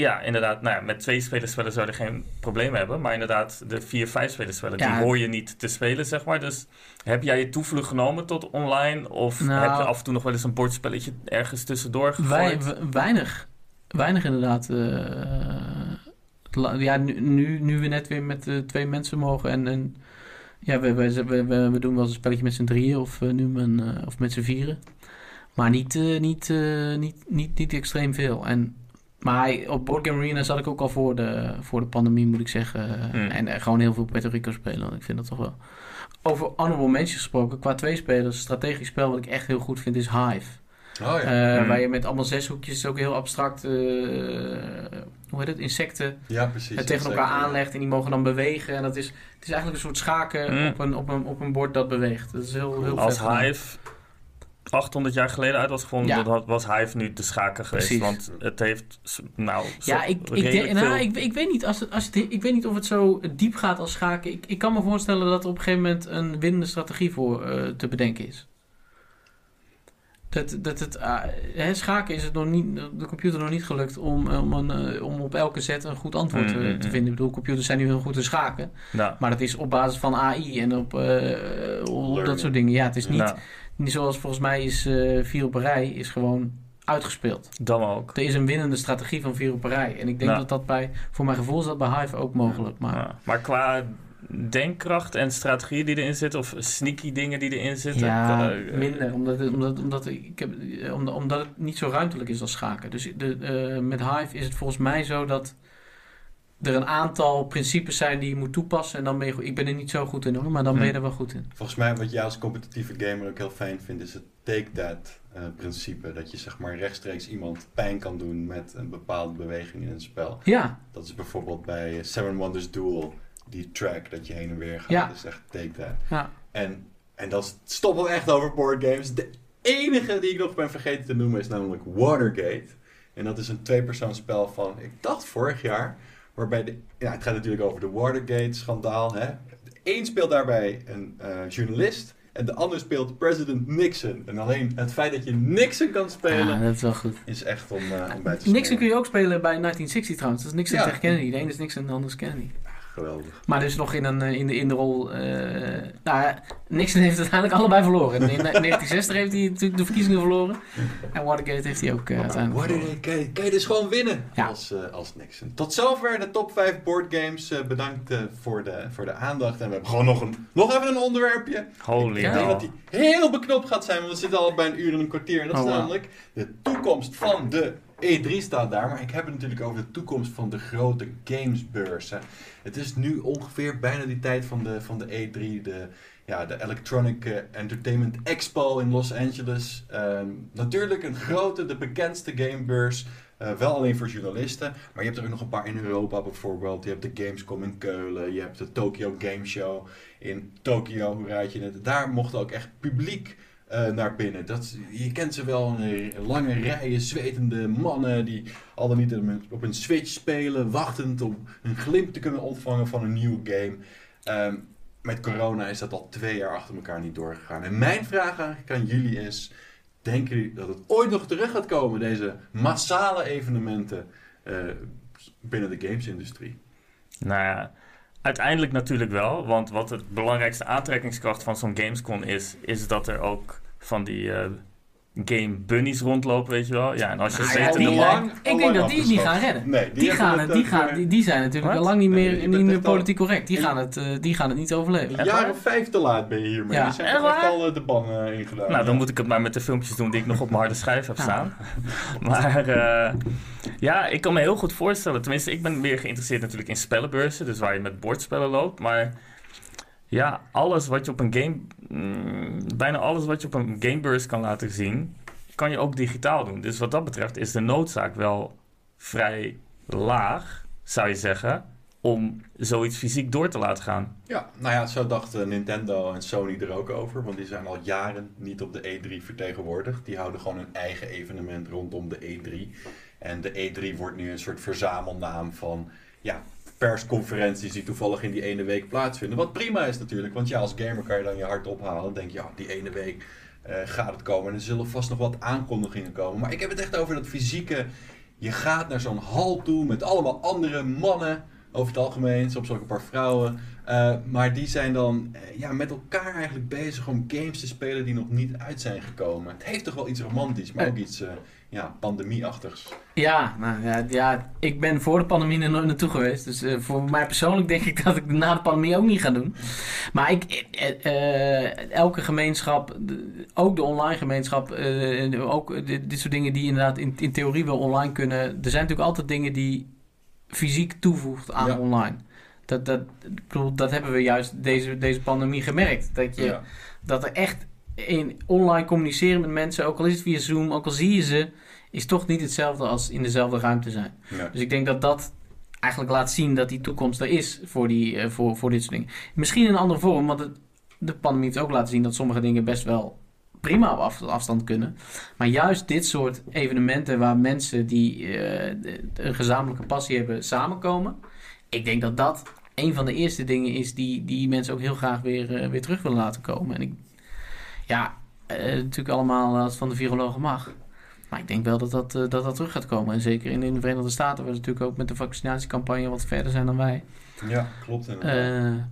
Ja, inderdaad, nou ja, met twee spelerspellen zou je geen probleem hebben. Maar inderdaad, de vier, vijf spelerspellen, Ja. die hoor je niet te spelen, zeg maar. Dus heb jij je toevlucht genomen tot online? Of Nou. heb je af en toe nog wel eens een bordspelletje ergens tussendoor Wij, gegooid? we- weinig. Weinig inderdaad. eh, ja, nu, nu, nu we net weer met eh, twee mensen mogen en... en ja, we, we, we, we, we doen wel eens een spelletje met z'n drieën of, eh, nu men, of met z'n vieren. Maar niet, niet, niet, niet, niet extreem veel. En, maar op Board Game Arena zat ik ook al voor de, voor de pandemie, moet ik zeggen. Hmm. En eh, gewoon heel veel Puerto Rico spelen. Want ik vind dat toch wel... Over honorable mentions gesproken, qua twee spelers, strategisch spel wat ik echt heel goed vind is Hive. Oh ja. Eh, Hmm. Waar je met allemaal zeshoekjes, is ook heel abstract, eh, hoe heet het, insecten ja, precies. tegen elkaar aanlegt en die mogen dan bewegen. En dat is, het is eigenlijk een soort schaken Hmm. op, een, op, een, op een bord dat beweegt. Dat is heel, heel Als vet. Hive 800 jaar geleden uit was gevonden, Ja. dat was Hive nu de schaken geweest. Precies. Want het heeft, nou, Ja, ik, ik, denk, nou, ik, ik, weet niet als het, als het, ik weet niet of het zo diep gaat als schaken. Ik, ik kan me voorstellen dat er op een gegeven moment een winnende strategie voor eh, te bedenken is. Dat, dat het, ah, hè, schaken is het nog niet, de computer nog niet gelukt om, om, een, eh, om op elke set een goed antwoord eh, Mm, mm, te mm. vinden. Ik bedoel, computers zijn nu heel goed in schaken. Nou, Maar dat is op basis van AI en op, eh, op dat soort dingen. Ja, het is niet, nou, niet zoals volgens mij is eh vier op een rij is gewoon uitgespeeld. Dan ook. Er is een winnende strategie van vier op een rij. En ik denk Ja. dat dat bij, voor mijn gevoel is dat bij Hive ook mogelijk. Maar Ja. Maar qua denkkracht en strategie die erin zitten, of sneaky dingen die erin zitten. ja, eh, minder. Omdat, het- omdat, omdat, ik heb, eh, omdat, omdat het niet zo ruimtelijk is als schaken. Dus de, eh, met Hive is het volgens mij zo dat er een aantal principes zijn die je moet toepassen. En dan ben je goed. Ik ben er niet zo goed in hoor, maar dan ben je Hm. er wel goed in. Volgens mij wat jij als competitieve gamer ook heel fijn vindt, is het take that principe. Dat je zeg maar rechtstreeks iemand pijn kan doen met een bepaalde beweging in een spel. Ja, Dat is bijvoorbeeld bij Seven Wonders Duel, die track dat je heen en weer gaat. Ja. Dat is echt take that. ja. En, en dat is- stop wel echt over boardgames. De enige die ik nog ben vergeten te noemen is namelijk Watergate. En dat is een tweepersoonsspel van, ik dacht vorig jaar, waarbij de, ja, het gaat natuurlijk over de Watergate-schandaal. Hè? Eén speelt daarbij een eh, journalist en de ander speelt president Nixon. En alleen het feit dat je Nixon kan spelen ja, dat is wel goed. is echt om, eh, om bij te Nixon kun je ook spelen bij 1960 trouwens. Dat is Nixon Ja. tegen Kennedy. De ene is Nixon en de andere is Kennedy. Geweldig. Maar dus nog in, een, eh, in, de, in de rol... eh nou ja, Nixon heeft uiteindelijk allebei verloren. In 1960 heeft hij natuurlijk de verkiezingen verloren. En Watergate heeft hij ook eh, uiteindelijk verloren. Watergate kan je, kan je dus gewoon winnen Ja. als, eh, als Nixon. Tot zover de top 5 boardgames. Eh bedankt eh, voor, de, voor de aandacht. En we hebben gewoon nog, een, nog even een onderwerpje. Holy Ik denk dat die heel beknopt gaat zijn, want we zitten al bij een uur en een kwartier. En dat is Oh, wow. namelijk de toekomst van de E3 staat daar. Maar ik heb het natuurlijk over de toekomst van de grote gamesbeurzen. Het is nu ongeveer bijna die tijd van de, van de E3, de, ja, de Electronic eh, Entertainment Expo in Los Angeles. Ehm, natuurlijk een grote, de bekendste gamebeurs. Eh, wel alleen voor journalisten, maar je hebt er ook nog een paar in Europa bijvoorbeeld. Je hebt de Gamescom in Keulen, je hebt de Tokyo Game Show in Tokyo, hoe raad je het? Daar mocht ook echt publiek eh, naar binnen. Dat, je kent ze wel, een lange rijen zwetende mannen die al dan niet op een- Switch spelen, wachtend om een glimp te kunnen ontvangen van een nieuwe game. Ehm, met corona is dat al twee jaar achter elkaar niet doorgegaan. En mijn vraag aan jullie is: denken jullie dat het ooit nog terug gaat komen, deze massale evenementen eh, binnen de gamesindustrie? Nou ja, uiteindelijk natuurlijk wel. Want wat het belangrijkste aantrekkingskracht van zo'n Gamescom is, is dat er ook van die eh, game bunnies rondlopen, weet je wel. Ja, en als je Ah, zit ja, die- de lang... ik denk dat die het niet gaan redden. Nee, Die, gaan het die, gaan, eh, die, die zijn natuurlijk al lang niet Nee, meer, niet meer al- politiek correct. Die gaan, het, eh, die gaan het niet overleven. Een jaar of vijf te laat ben je hiermee. Ja. Die zijn Echt al eh, de ban eh, ingedaan. Nou, dan moet ik het maar met de filmpjes doen die ik nog op mijn harde schijf heb Ja. staan. Maar eh, ja, ik kan me heel goed voorstellen. Tenminste, ik ben meer geïnteresseerd natuurlijk in spellenbeurzen. Dus waar je met bordspellen loopt. Maar ja, alles wat je op een game... mm, bijna alles wat je op een gamebeurs kan laten zien... kan je ook digitaal doen. Dus wat dat betreft is de noodzaak wel vrij laag, zou je zeggen... om zoiets fysiek door te laten gaan. Ja, nou ja, zo dachten Nintendo en Sony er ook over. Want die zijn al jaren niet op de E3 vertegenwoordigd. Die houden gewoon een eigen evenement rondom de E3. En de E3 wordt nu een soort verzamelnaam van ja, persconferenties die toevallig in die ene week plaatsvinden. Wat prima is natuurlijk, want ja, als gamer kan je dan je hart ophalen. Dan denk je, ja, die ene week eh, gaat het komen. En er zullen vast nog wat aankondigingen komen. Maar ik heb het echt over dat fysieke. Je gaat naar zo'n hal toe met allemaal andere mannen. Over het algemeen, soms ook een paar vrouwen. Uh, maar die zijn dan uh, ja, met elkaar eigenlijk bezig om games te spelen die nog niet uit zijn gekomen. Het heeft toch wel iets romantisch, maar ook iets ja, pandemieachtigs. Ja, nou, ja, ja, ik ben voor de pandemie er nooit naartoe geweest. Dus uh, voor mij persoonlijk denk ik dat ik na de pandemie ook niet ga doen. Maar ik, uh, elke gemeenschap, ook de online gemeenschap, uh, ook dit, dit soort dingen die inderdaad in, in theorie wel online kunnen. Er zijn natuurlijk altijd dingen die fysiek toevoegt aan Ja. online. Dat, dat, ik bedoel, dat hebben we juist deze, deze pandemie gemerkt. Dat, je, Ja. dat er echt in online communiceren met mensen, ook al is het via Zoom, ook al zie je ze, is toch niet hetzelfde als in dezelfde ruimte zijn. Ja. Dus ik denk dat dat eigenlijk laat zien dat die toekomst er is voor, die, uh, voor, voor dit soort dingen. Misschien in een andere vorm, want het, de pandemie heeft ook laten zien dat sommige dingen best wel prima op af, afstand kunnen. Maar juist dit soort evenementen waar mensen die uh, een gezamenlijke passie hebben samenkomen. Ik denk dat dat een van de eerste dingen is die, die mensen ook heel graag weer, uh, weer terug willen laten komen. En ik, ja, uh, natuurlijk allemaal als het van de virologen mag. Maar ik denk wel dat dat, uh, dat, dat terug gaat komen. En zeker in, in de Verenigde Staten, waar ze natuurlijk ook met de vaccinatiecampagne wat verder zijn dan wij. Ja, klopt. Eh, Inderdaad.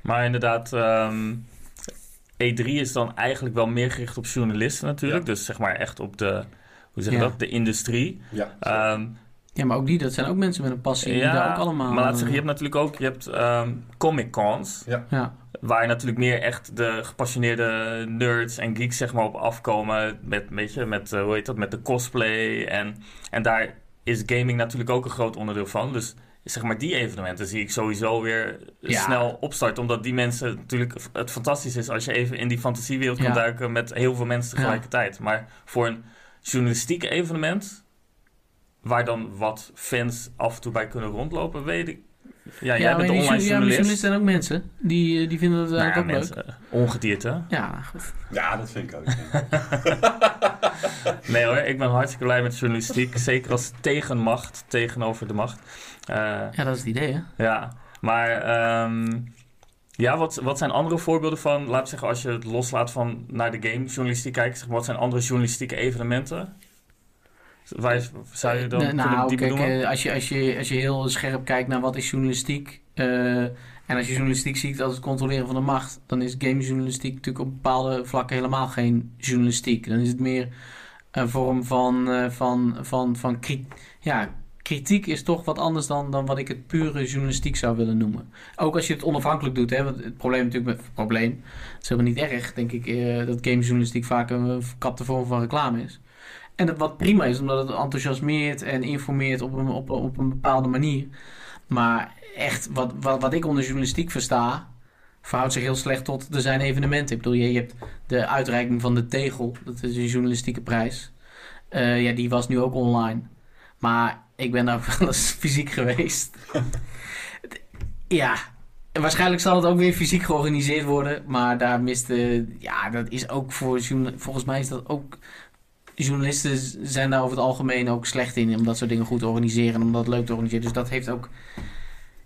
Maar inderdaad, um, E3 is dan eigenlijk wel meer gericht op journalisten natuurlijk. Ja. Dus zeg maar echt op de hoe zeg je Ja. dat, de industrie. Ja, Ehm, Ja, maar ook die, dat zijn ook mensen met een passie. die daar ook allemaal... maar laat ik zeggen, je eh, hebt natuurlijk ook je hebt, ehm, comic cons. Ja, Waar natuurlijk meer echt de gepassioneerde nerds en geeks zeg maar, op afkomen. Met, weet je, met, eh, hoe heet dat, met de cosplay. En, en daar is gaming natuurlijk ook een groot onderdeel van. Dus zeg maar, die evenementen zie ik sowieso weer Ja. snel opstarten. Omdat die mensen natuurlijk het fantastisch is als je even in die fantasiewereld kan Ja. duiken met heel veel mensen Ja. tegelijkertijd. Maar voor een journalistiek evenement, waar dan wat fans af en toe bij kunnen rondlopen, weet ik. Ja, jij bent de online jour- ja, journalist. journalisten zijn ook mensen. Die, eh, die vinden dat Nou ja, eigenlijk ook leuk. mensen, ongedierte. Ja, goed. ja dat vind ik ook. Nee hoor, ik ben hartstikke blij met journalistiek. zeker als tegenmacht tegenover de macht. Eh, Ja, dat is het idee, hè? ja, maar ehm, ja, wat, wat zijn andere voorbeelden van, laat ik zeggen, als je het loslaat van naar de game journalistiek kijkt, zeg maar, wat zijn andere journalistieke evenementen? Waar is- zou je dan kunnen nou, die kijk, benoemen? eh, als, je, als, je, als je heel scherp kijkt naar wat is journalistiek... eh, en als je journalistiek ziet als het controleren van de macht... dan is gamejournalistiek natuurlijk op bepaalde vlakken helemaal geen journalistiek. Dan is het meer een vorm van... eh, van, van, van kri- ja, kritiek is toch wat anders dan, dan wat ik het pure journalistiek zou willen noemen. Ook als je het onafhankelijk doet. Hè, want het probleem natuurlijk met... Probleem, het is helemaal niet erg, denk ik... eh, dat gamejournalistiek vaak een verkapte vorm van reclame is. En wat prima is, omdat het enthousiasmeert en informeert op een, op, op een bepaalde manier. Maar echt, wat, wat, wat ik onder journalistiek versta, verhoudt zich heel slecht tot er zijn evenementen. Ik bedoel, je, je hebt de uitreiking van de Tegel, dat is een journalistieke prijs. Eh, ja, die was nu ook online. Maar ik ben daar wel eens fysiek geweest. ja, en waarschijnlijk zal het ook weer fysiek georganiseerd worden. Maar daar miste, ja, dat is ook voor, volgens mij is dat ook journalisten zijn daar over het algemeen ook slecht in om dat soort dingen goed te organiseren en om dat leuk te organiseren. Dus dat heeft ook.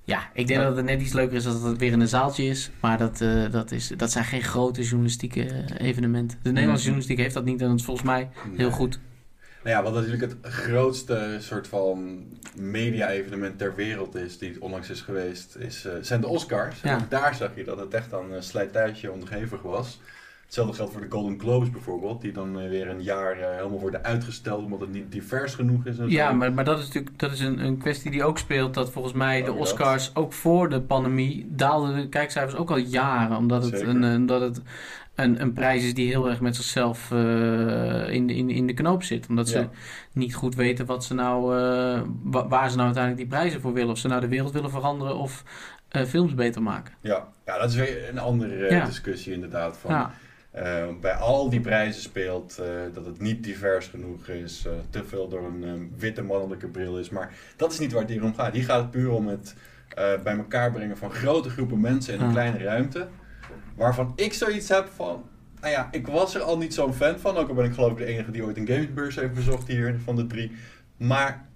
Ja, ik denk Ja. dat het net iets leuker is als het weer in een zaaltje is. Maar dat, eh, dat, is, dat zijn geen grote journalistieke eh, evenementen. De Nederlandse journalistiek heeft dat niet en dat is volgens mij heel goed. Nou ja, wat natuurlijk het grootste soort van media-evenement ter wereld is, die onlangs is geweest, is, eh, zijn de Oscars. Ja. En daar zag je dat het echt aan uh, slijtage onderhevig was. Hetzelfde geldt voor de Golden Globes bijvoorbeeld, die dan eh, weer een jaar eh, helemaal worden uitgesteld omdat het niet divers genoeg is. En Ja, maar, maar dat is natuurlijk dat is een, een kwestie die ook speelt. Dat volgens mij de Oh, dat. Oscars ook voor de pandemie daalden de kijkcijfers ook al jaren. Omdat het, Zeker. een, eh, omdat het een, een prijs is die heel erg met zichzelf in, de, in, in de knoop zit. Omdat ze niet goed weten wat ze nou, wa- waar ze nou uiteindelijk die prijzen voor willen. Of ze nou de wereld willen veranderen of films beter maken. Ja. ja, dat is weer een andere Ja. discussie inderdaad. Van, Ja, eh, bij al die prijzen speelt eh, dat het niet divers genoeg is, eh, te veel door een eh, witte mannelijke bril is. Maar dat is niet waar het hier om gaat. Hier gaat het puur om het bij elkaar brengen van grote groepen mensen in een kleine ruimte. Waarvan ik zoiets heb van, nou ja, ik was er al niet zo'n fan van. Ook al ben ik geloof ik de enige die ooit een gamesbeurs heeft bezocht hier van de drie. Maar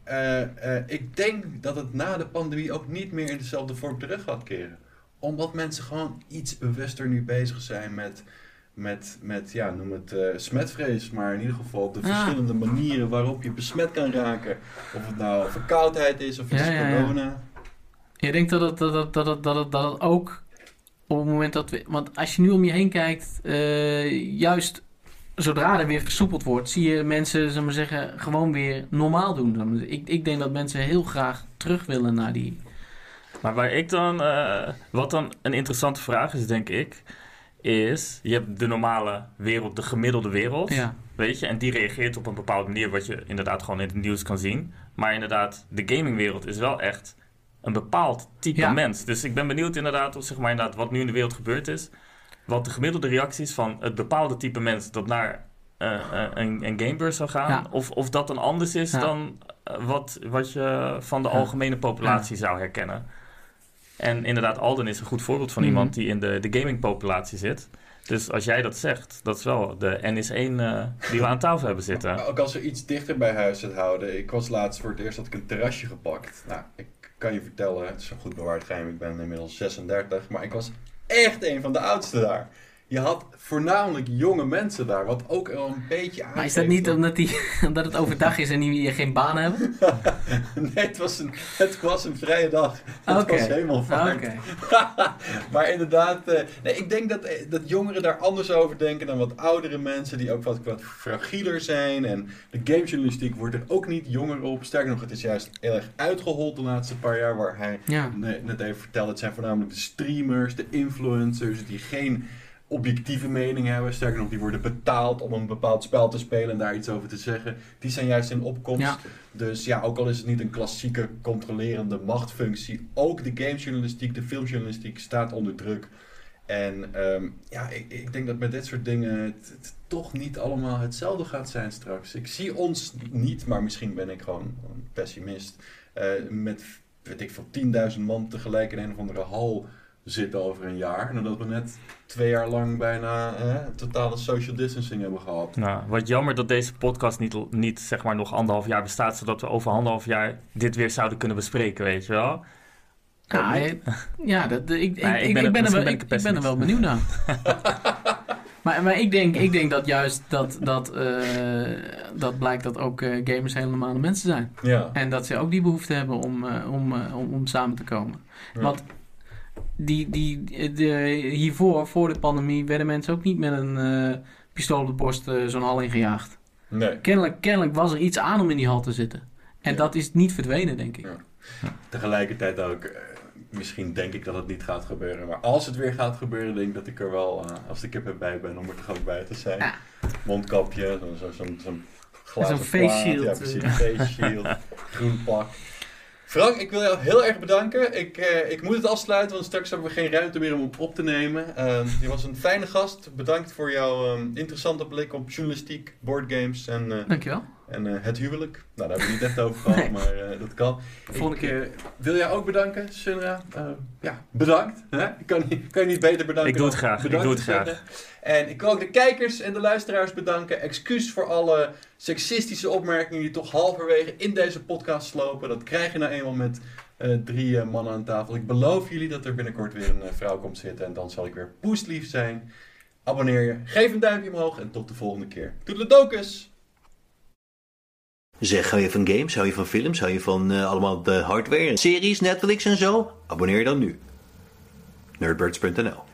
ik denk dat het na de pandemie ook niet meer in dezelfde vorm terug gaat keren. Omdat mensen gewoon iets bewuster nu bezig zijn met, met, met ja, noem het eh, smetvrees. Maar in ieder geval de Ah. verschillende manieren waarop je besmet kan raken. Of het nou verkoudheid is of het Ja, is ja, ja. corona. Ik denk dat het, dat, het, dat, het, dat, het, dat het ook op het moment dat we. Want als je nu om je heen kijkt, eh, juist zodra er weer versoepeld wordt, zie je mensen, zullen we maar zeggen, gewoon weer normaal doen. Ik, ik denk dat mensen heel graag terug willen naar die. Maar waar ik dan, eh, wat dan een interessante vraag is, denk ik, is: je hebt de normale wereld, de gemiddelde wereld, Ja, weet je, en die reageert op een bepaalde manier, wat je inderdaad gewoon in het nieuws kan zien. Maar inderdaad, de gamingwereld is wel echt een bepaald type Ja. mens. Dus ik ben benieuwd inderdaad, of zeg maar inderdaad, wat nu in de wereld gebeurd is, wat de gemiddelde reacties van het bepaalde type mens dat naar eh, eh, een, een gamebeurs zou gaan, Ja. of, of dat dan anders is dan eh, wat, wat je van de algemene populatie zou herkennen. En inderdaad, Alden is een goed voorbeeld van Mhm. iemand die in de, de gamingpopulatie zit. Dus als jij dat zegt, dat is wel de NS1 eh, die we aan tafel hebben zitten. Ook als we iets dichter bij huis het houden. Ik was laatst voor het eerst dat ik een terrasje gepakt. Nou, ik kan je vertellen, het is een goed bewaard geheim. Ik ben inmiddels 36, maar ik was echt een van de oudste daar. Je had voornamelijk jonge mensen daar, wat ook wel een beetje aan. Maar is dat niet omdat, die, omdat het overdag is en die geen baan hebben? nee, het was, een, het was een vrije dag. Het was helemaal. Oké. maar inderdaad, eh, nee, ik denk dat, eh, dat jongeren daar anders over denken dan wat oudere mensen die ook wat, wat fragieler zijn. En de gamejournalistiek wordt er ook niet jonger op. Sterker nog, het is juist heel erg uitgehold de laatste paar jaar, waar hij Ja. net even vertelde. Het zijn voornamelijk de streamers, de influencers, die geen objectieve mening hebben. Sterker nog, die worden betaald om een bepaald spel te spelen en daar iets over te zeggen. Die zijn juist in opkomst. Ja. Dus ja, ook al is het niet een klassieke controlerende machtfunctie, ook de gamejournalistiek, de filmjournalistiek staat onder druk. En ehm, ja, ik, ik denk dat met dit soort dingen het, het toch niet allemaal hetzelfde gaat zijn straks. Ik zie ons niet, maar misschien ben ik gewoon een pessimist. eh, met, weet ik veel, 10.000 man tegelijk in een of andere hal zitten over een jaar. En dat we net twee jaar lang bijna eh, totale social distancing hebben gehad. Nou, wat jammer dat deze podcast niet, niet zeg maar nog anderhalf jaar bestaat, zodat we over anderhalf jaar dit weer zouden kunnen bespreken, weet je wel. Ja, ja dat, ik, ik, Nee, ik ik, ben ik, het- ben er wel, misschien ben ik, ik ik ben er wel benieuwd naar. maar maar ik, denk, ik denk dat juist dat, dat, eh, dat blijkt dat ook eh, gamers hele normale mensen zijn. Ja. En dat ze ook die behoefte hebben om, eh, om, om, om samen te komen. Ja. Want die, die, de, hiervoor, voor de pandemie, werden mensen ook niet met een eh, pistool op de borst eh, zo'n hal ingejaagd. Nee. Kennelijk, kennelijk was er iets aan om in die hal te zitten. En Ja. dat is niet verdwenen, denk ik. Ja. Tegelijkertijd ook, eh, misschien denk ik dat het niet gaat gebeuren. Maar als het weer gaat gebeuren, denk ik dat ik er wel, als ik er bij ben, om er toch ook bij te zijn. Mondkapje, zo'n zo, zo'n zo'n glazen Zo'n face shield, Ja, precies, face shield, groen pak. Frank, ik wil jou heel erg bedanken. Ik, eh, ik moet het afsluiten, want straks hebben we geen ruimte meer om op te nemen. Eh, je was een fijne gast. Bedankt voor jouw eh, interessante blik op journalistiek, boardgames en, eh, Dankjewel. En eh, het huwelijk. Nou, daar hebben we niet echt over gehad, Nee. maar eh, dat kan. Volgende ik keer. eh, wil jou ook bedanken, Sunra. Eh, ja, bedankt. Hè? Ik kan, niet, kan je niet beter bedanken. Ik doe het dan graag, ik doe het zeggen. En ik wil ook de kijkers en de luisteraars bedanken. Excuus voor alle seksistische opmerkingen die toch halverwege in deze podcast slopen. Dat krijg je nou eenmaal met eh, drie eh, mannen aan tafel. Ik beloof jullie dat er binnenkort weer een eh, vrouw komt zitten. En dan zal ik weer poeslief zijn. Abonneer je, geef een duimpje omhoog en tot de volgende keer. Toedeledokus! Zeg, hou je van games, hou je van films, hou je van eh, allemaal de hardware, series, Netflix en zo? Abonneer je dan nu. Nerdbirds.nl